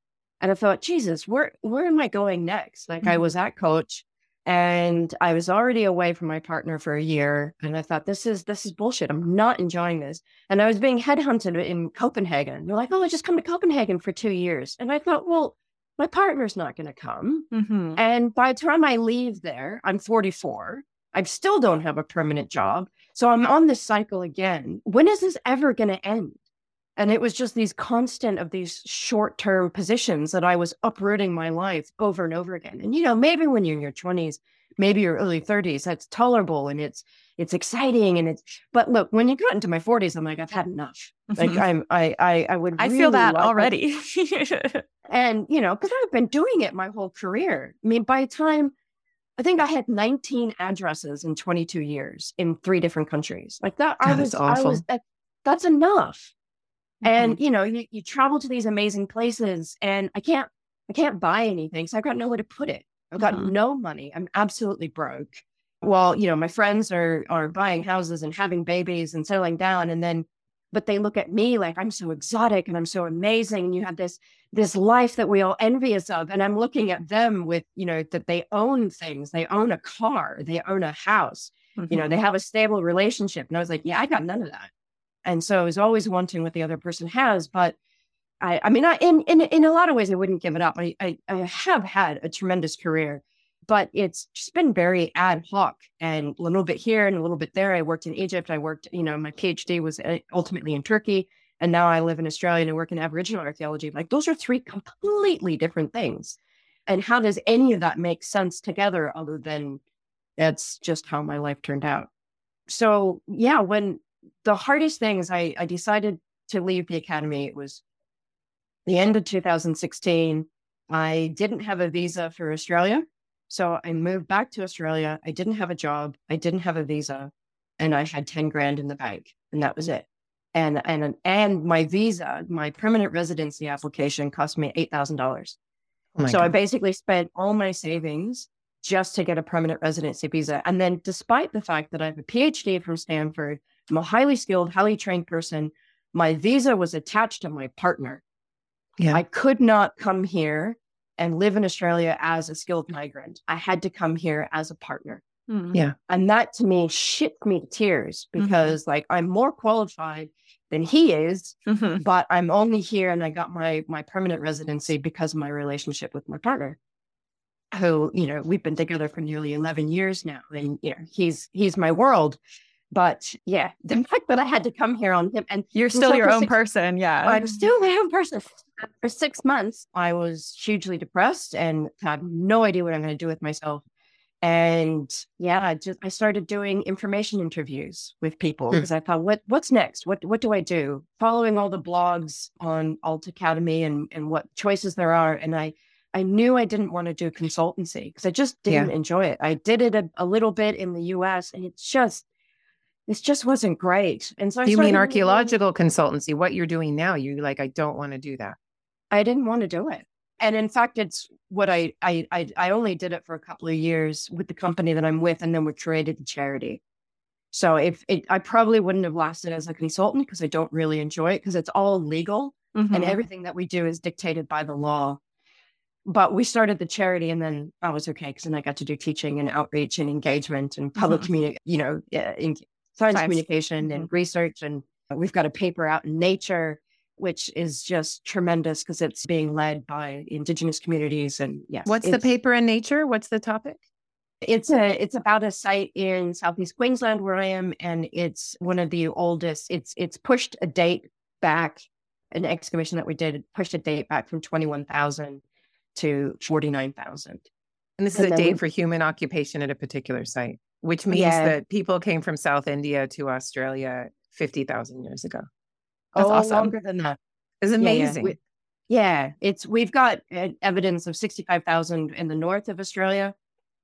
Speaker 3: And I thought, Jesus, where, where am I going next? Like I
Speaker 2: Mhm.
Speaker 3: was at Koç and I was already away from my partner for a year. And I thought, this is, this is bullshit. I'm not enjoying this. And I was being headhunted in Copenhagen. They're like, oh, I just come to Copenhagen for two years. And I thought, well, my partner's not going to come.
Speaker 2: hmm
Speaker 3: And by the time I leave there, I'm 44. I still don't have a permanent job. So I'm on this cycle again. When is this ever going to end? And it was just these constant of these short term positions that I was uprooting my life over and over again. And, you know, maybe when you're in your 20s, maybe your early 30s, that's tolerable and it's, it's exciting and it's, but look, when you got into my 40s, I'm like, I've had enough. Like
Speaker 2: Mhm.
Speaker 3: I'm, I, I, I would,
Speaker 2: I
Speaker 3: really
Speaker 2: feel that already.
Speaker 3: and, you know, because I've been doing it my whole career. I mean, by the time I think I had 19 addresses in 22 years in three different countries. Like that, I was,
Speaker 4: is
Speaker 3: I was,
Speaker 4: awful.
Speaker 3: that, that's enough.
Speaker 2: Mm-hmm.
Speaker 3: And, you know, you, you travel to these amazing places and I can't, I can't buy anything. So I've got nowhere to put it. I've got
Speaker 2: Mhm.
Speaker 3: no money. I'm absolutely broke. Well, you know, my friends are, are buying houses and having babies and settling down. And then, but they look at me like I'm so exotic and I'm so amazing. And you have this, this life that we all envious of. And I'm looking at them with, you know, that they own things. They own a car, they own a house, you know, they have a stable relationship. And I was like, yeah, I got none of that. And so I was always wanting what the other person has. But I, I mean, I, in, in, in a lot of ways, I wouldn't give it up. I, I, I have had a tremendous career, but it's just been very ad hoc and a little bit here and a little bit there. I worked in Egypt. I worked, you know, my PhD was uh, ultimately in Turkey. And now I live in Australia and I work in Aboriginal archaeology. Like those are three completely different things. And how does any of that make sense together other than that's just how my life turned out? So yeah, when the hardest thing is I, I decided to leave the academy, it was the end of 2016. I didn't have a visa for Australia. So I moved back to Australia. I didn't have a job. I didn't have a visa. And I had 10 grand in the bank. And that was it. And and and my visa, my permanent residency application cost me eight thousand dollars.
Speaker 4: Oh
Speaker 3: So I basically spent all my savings just to get a permanent residency visa. And then, despite the fact that I have a PhD from Stanford, I'm a highly skilled, highly trained person, my visa was attached to my partner.
Speaker 4: Yeah.
Speaker 3: I could not come here and live in Australia as a skilled migrant. I had to come here as a partner.
Speaker 2: Mhm.
Speaker 4: Yeah.
Speaker 3: And that to me shit me to tears
Speaker 2: Mhm.
Speaker 3: because, like, I'm more qualified than he is
Speaker 2: Mhm.
Speaker 3: but I'm only here and I got my my permanent residency because of my relationship with my partner. Who, you know, we've been together for nearly 11 years now and you know, he's he's my world. But yeah, the fact that I had to come here on him and
Speaker 2: You're still your own
Speaker 3: six-
Speaker 2: person. Yeah.
Speaker 3: I'm still my own person. For six months, I was hugely depressed and had no idea what I'm going to do with myself. And yeah, I just I started doing information interviews with people
Speaker 4: Hmm.
Speaker 3: because I thought, what what's next? What what do I do? Following all the blogs on Alt Academy and and what choices there are, and I I knew I didn't want to do consultancy because I just didn't enjoy it. I did it a, a little bit in the U.S. and it's just this just wasn't great. And so I
Speaker 4: you mean archaeological consultancy? What you're doing now? You like, I don't want to do that.
Speaker 3: I didn't want to do it. And in fact, it's what I, I I I only did it for a couple of years with the company that I'm with, and then we created the charity. So if it, I probably wouldn't have lasted as a consultant because I don't really enjoy it because it's all legal and
Speaker 2: Mhm.
Speaker 3: everything that we do is dictated by the law. But we started the charity, and then I was okay because then I got to do teaching and outreach and engagement and public
Speaker 2: Mhm.
Speaker 3: communi- you know, in science,
Speaker 2: Science.
Speaker 3: communication mm-hmm. and research. And we've got a paper out in Nature, which is just tremendous because it's being led by Indigenous communities. And yes,
Speaker 4: What's the paper in Nature? What's the topic?
Speaker 3: It's a it's about a site in southeast Queensland where I am, and it's one of the oldest. It's it's pushed a date back. An excavation that we did pushed a date back from twenty one thousand to forty nine thousand.
Speaker 4: And this is
Speaker 3: And
Speaker 4: a date
Speaker 3: we-
Speaker 4: for human occupation at a particular site, which means
Speaker 3: Yeah.
Speaker 4: that people came from South India to Australia 50,000 years ago.
Speaker 2: That's
Speaker 3: oh,
Speaker 2: awesome.
Speaker 3: longer than that.
Speaker 4: It's
Speaker 3: Yeah, yeah.
Speaker 4: amazing.
Speaker 3: We- Yeah, it's we've got evidence of sixty five thousand in the north of Australia.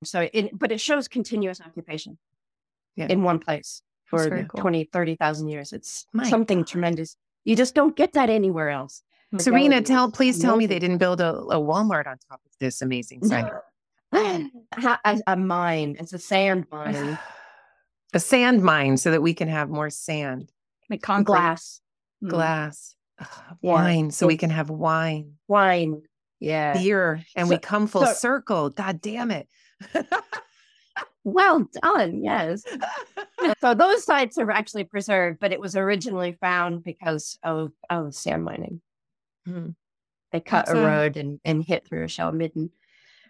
Speaker 3: So it but it shows continuous occupation
Speaker 4: Yeah.
Speaker 3: in one place for
Speaker 2: cool.
Speaker 3: 20, 30,000 years. It's
Speaker 4: My
Speaker 3: something
Speaker 4: God.
Speaker 3: tremendous. You just don't get that anywhere else.
Speaker 4: Serena, tell please tell me they didn't build a, a Walmart on top of this amazing site.
Speaker 3: Ha- a, a mine. It's a sand mine.
Speaker 4: a sand mine so that we can have more sand,
Speaker 2: Like concrete.
Speaker 3: Glass,
Speaker 2: Mm.
Speaker 4: glass, ugh,
Speaker 3: Yeah,
Speaker 4: wine, so we can have wine,
Speaker 3: wine. Yeah.
Speaker 4: beer, and we come full
Speaker 3: so-
Speaker 4: circle. God damn it.
Speaker 3: Well done. Yes. so those sites are actually preserved, but it was originally found because of, of sand mining.
Speaker 4: Hmm.
Speaker 3: They cut
Speaker 2: That's
Speaker 3: a
Speaker 2: a-
Speaker 3: road and, and hit through a shell midden.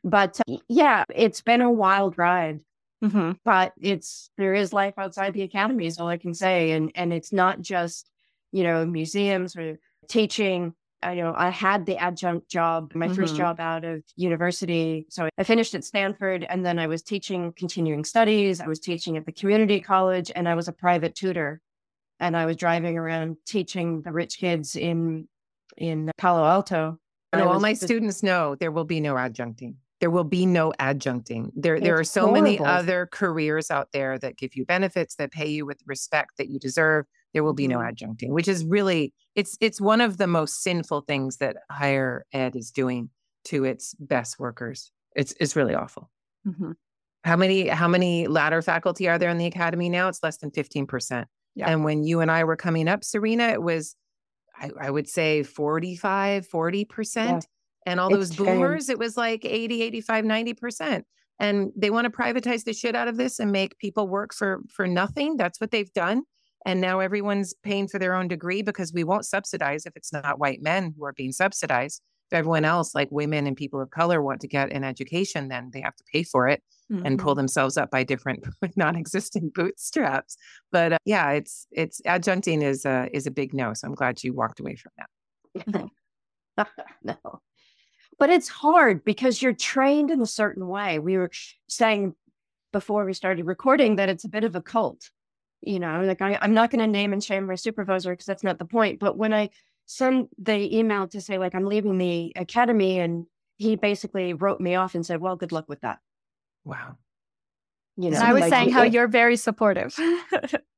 Speaker 3: But uh, yeah, it's been a wild ride.
Speaker 2: Mhm.
Speaker 3: but it's there is life outside the academy is all i can say and and it's not just you know museums or teaching I know I had the adjunct job, my first
Speaker 2: Mhm.
Speaker 3: job out of university. So I finished at Stanford and then I was teaching continuing studies. I was teaching at the community college and I was a private tutor. And I was driving around teaching the rich kids in in Palo Alto.
Speaker 4: I
Speaker 3: And I
Speaker 4: know all my
Speaker 3: just-
Speaker 4: students know there will be no adjuncting. There will be no adjuncting. There, there are
Speaker 3: It's
Speaker 4: so many other careers out there that give you benefits, that pay you with respect that you deserve. There will be no
Speaker 3: Mhm.
Speaker 4: adjuncting, which is really it's it's one of the most sinful things that higher ed is doing to its best workers. It's it's really awful.
Speaker 2: Mhm.
Speaker 4: How many how many ladder faculty are there in the academy now? It's less than 15%.
Speaker 2: Yeah.
Speaker 4: And when you and I were coming up, Serena, it was I, I would say 45, 40%. And all those boomers, it was like 80, 85, 90%. And they want to privatize the shit out of this and make people work for for nothing. That's what they've done. And now everyone's paying for their own degree because we won't subsidize if it's not white men who are being subsidized. If everyone else, like women and people of color, want to get an education, then they have to pay for it and pull themselves up by different non-existent bootstraps. But uh, yeah, it's it's adjuncting is a is a big no. So I'm glad you walked away from that.
Speaker 3: no. But it's hard because you're trained in a certain way. We were saying before we started recording that it's a bit of a cult. You know, like I, I'm not going to name and shame my supervisor because that's not the point. But when I send the email to say, like, I'm leaving the academy, and he basically wrote me off and said, Well, good luck with that.
Speaker 4: Wow.
Speaker 3: You know,
Speaker 2: And I was
Speaker 3: like,
Speaker 2: saying how
Speaker 3: it-
Speaker 2: you're very supportive.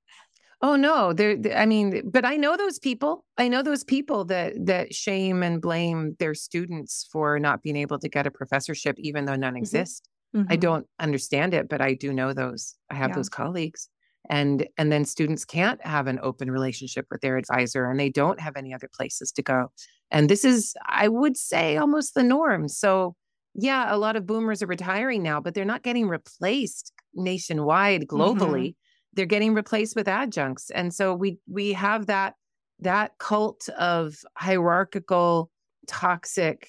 Speaker 4: Oh no, there. I mean, but I know those people. I know those people that that shame and blame their students for not being able to get a professorship, even though none exist. I
Speaker 2: Mhm.
Speaker 4: don't understand it, but I do know those. I have
Speaker 2: Yeah.
Speaker 4: those colleagues, and and then students can't have an open relationship with their advisor, and they don't have any other places to go. And this is, I would say, almost the norm. So yeah, a lot of boomers are retiring now, but they're not getting replaced nationwide, globally. They're getting replaced with adjuncts, and so we we have that that cult of hierarchical, toxic.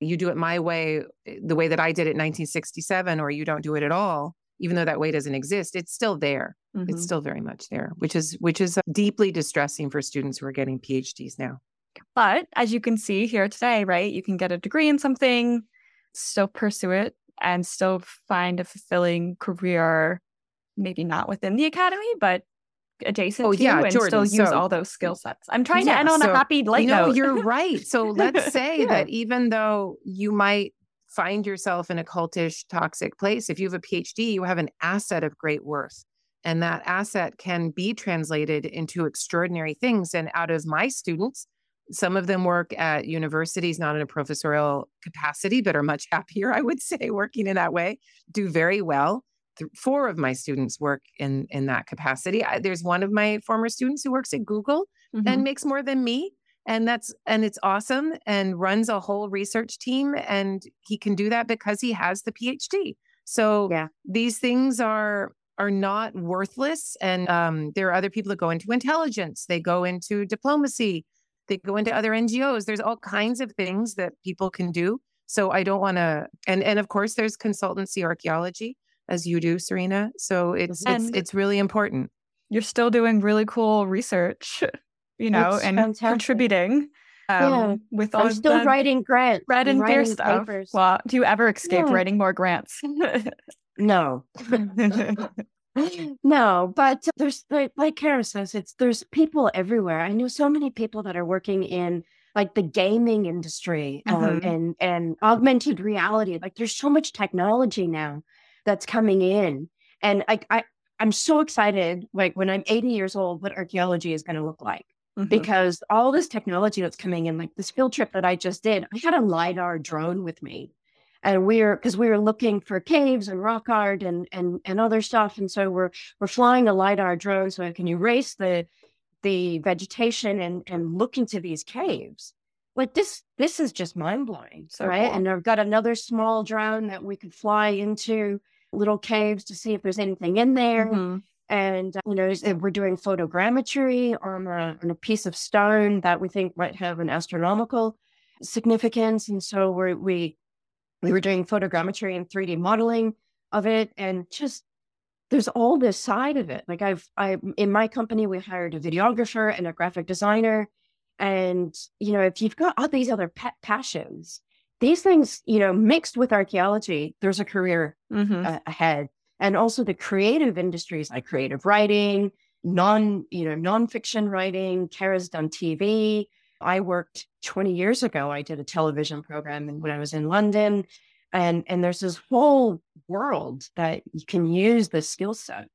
Speaker 4: You do it my way, the way that I did it in 1967, or you don't do it at all. Even though that way doesn't exist, it's still there.
Speaker 2: Mhm.
Speaker 4: It's still very much there, which is which is deeply distressing for students who are getting PhDs now.
Speaker 2: But as you can see here today, right, you can get a degree in something, still pursue it, and still find a fulfilling career, maybe not within the academy, but adjacent
Speaker 4: Oh,
Speaker 2: to,
Speaker 4: yeah,
Speaker 2: and
Speaker 4: Jordan,
Speaker 2: still use
Speaker 4: so-
Speaker 2: all those skill sets. I'm trying
Speaker 4: Yeah,
Speaker 2: to end on
Speaker 4: so,
Speaker 2: a happy light
Speaker 4: know,
Speaker 2: note.
Speaker 4: you're right. So let's say
Speaker 3: Yeah.
Speaker 4: that even though you might find yourself in a cultish, toxic place, if you have a PhD, you have an asset of great worth. And that asset can be translated into extraordinary things. And out of my students, some of them work at universities, not in a professorial capacity, but are much happier, I would say, working in that way, do very well. Four of my students work in, in that capacity. I, there's one of my former students who works at Google mm-hmm. and makes more than me. And that's, and it's awesome and runs a whole research team. And he can do that because he has the PhD. So yeah. these things are, are not worthless. And um, there are other people that go into intelligence, they go into diplomacy, they go into other NGOs. There's all kinds of things that people can do. So I don't want to and and of course there's consultancy archaeology as you do, Serena. So it's and it's it's really important.
Speaker 2: You're still doing really cool research, you know, it's and fantastic. contributing. Um, yeah. with all
Speaker 3: I'm still writing grants.
Speaker 2: Red and beer stuff. Papers. Well, do you ever escape yeah. writing more grants?
Speaker 3: no. no, but there's like, like Kara says, it's there's people everywhere. I know so many people that are working in like the gaming industry um, mm-hmm. and and augmented reality. Like there's so much technology now that's coming in, and like I I'm so excited. Like when I'm 80 years old, what archaeology is going to look like. Mm-hmm. Because all this technology that's coming in, like this field trip that I just did, I had a LiDAR drone with me and we're because we were looking for caves and rock art and and and other stuff and so we're we're flying a lidar drone so it can erase the the vegetation and and look into these caves like this this is just mind-blowing so right cool. and i've got another small drone that we could fly into little caves to see if there's anything in there mm-hmm. and you know we're doing photogrammetry on a, on a piece of stone that we think might have an astronomical significance and so we're we we were doing photogrammetry and 3D modeling of it and just there's all this side of it. Like I've I in my company we hired a videographer and a graphic designer and you know if you've got all these other pet passions these things you know mixed with archaeology there's a career mm-hmm. uh, ahead and also the creative industries like creative writing non you know nonfiction writing kara's done tv I worked 20 years ago. I did a television program and when I was in London. And, and there's this whole world that you can use this skill set.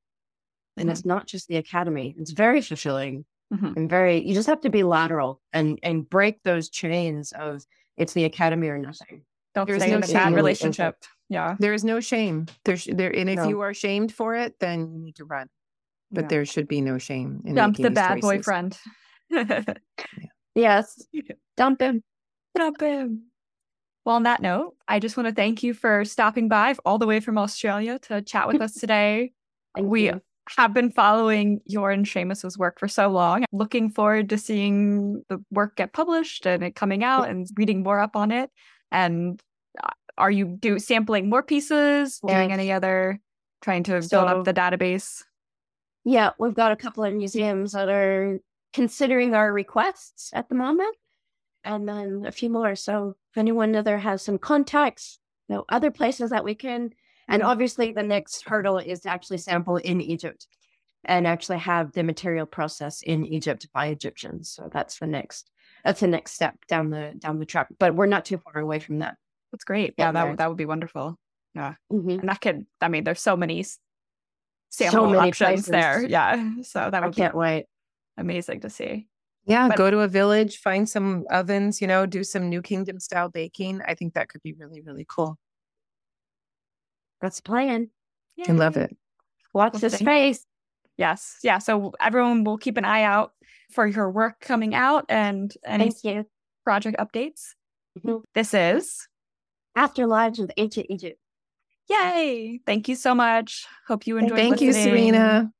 Speaker 3: And mm-hmm. it's not just the academy. It's very fulfilling mm-hmm. and very, you just have to be lateral and, and break those chains of it's the academy or nothing.
Speaker 2: Don't There's no bad relationship. Yeah.
Speaker 4: There is no shame. There's there, and if no. you are shamed for it, then you need to run. But yeah. there should be no shame.
Speaker 2: Dump the bad choices. boyfriend.
Speaker 3: yeah. Yes. Dump him.
Speaker 2: Dump him. Well, on that note, I just want to thank you for stopping by all the way from Australia to chat with us today. we you. Have been following your and Seamus's work for so long. Looking forward to seeing the work get published and it coming out and reading more up on it. And uh, are you do sampling more pieces, doing any other, trying to so, build up the database?
Speaker 3: Yeah, we've got a couple of museums that are considering our requests at the moment, and then a few more. So if anyone other has some contacts, you know, other places that we can, and mm-hmm. obviously the next hurdle is to actually sample in Egypt and actually have the material process in Egypt by Egyptians. So that's the next that's the next step down the down the track. But we're not too far away from that.
Speaker 2: That's great. Yeah, that that would be wonderful. Yeah, mm-hmm. and that could. I mean, there's so many sample so many options places. there. Yeah, so that would
Speaker 3: I can't
Speaker 2: be,
Speaker 3: wait
Speaker 2: amazing to see.
Speaker 4: Yeah, but, go to a village, find some ovens, you know, do some New Kingdom style baking. I think that could be really, really cool.
Speaker 3: That's the plan.
Speaker 4: I love it.
Speaker 3: Watch this space.
Speaker 2: Yes. Yeah. So everyone will keep an eye out for your work coming out and any project updates. Mm-hmm. This is
Speaker 3: Afterlives of Ancient Egypt.
Speaker 2: Yay. Thank you so much. Hope you enjoyed
Speaker 4: Thank
Speaker 2: listening.
Speaker 4: you, Serena.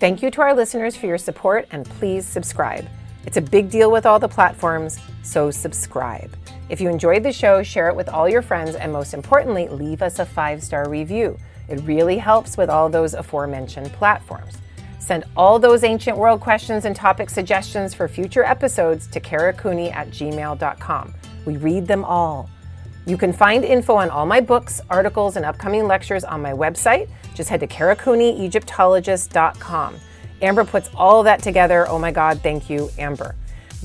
Speaker 1: Thank you to our listeners for your support and please subscribe. It's a big deal with all the platforms, so subscribe. If you enjoyed the show, share it with all your friends and most importantly, leave us a five star review. It really helps with all those aforementioned platforms. Send all those ancient world questions and topic suggestions for future episodes to karacooney at gmail.com. We read them all. You can find info on all my books, articles, and upcoming lectures on my website. Just head to karacooneyegyptologist.com. Amber puts all that together. Oh my God, thank you, Amber.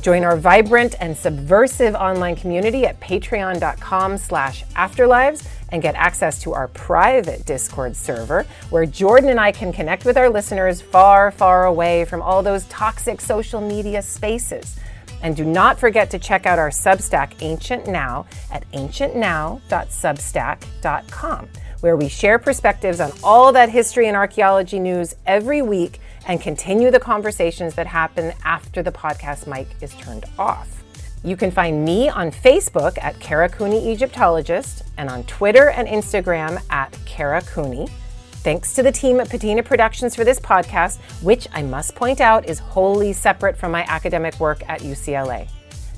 Speaker 4: Join our vibrant and subversive online community at patreon.com slash afterlives and get access to our private Discord server where Jordan and I can connect with our listeners far, far away from all those toxic social media spaces. And do not forget to check out our Substack Ancient Now at ancientnow.substack.com, where we share perspectives on all that history and archaeology news every week and continue the conversations that happen after the podcast mic is turned off. You can find me on Facebook at Kara Cooney Egyptologist and on Twitter and Instagram at Kara Cooney. Thanks to the team at Patina Productions for this podcast, which I must point out is wholly separate from my academic work at UCLA.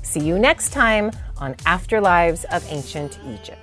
Speaker 4: See you next time on Afterlives of Ancient Egypt.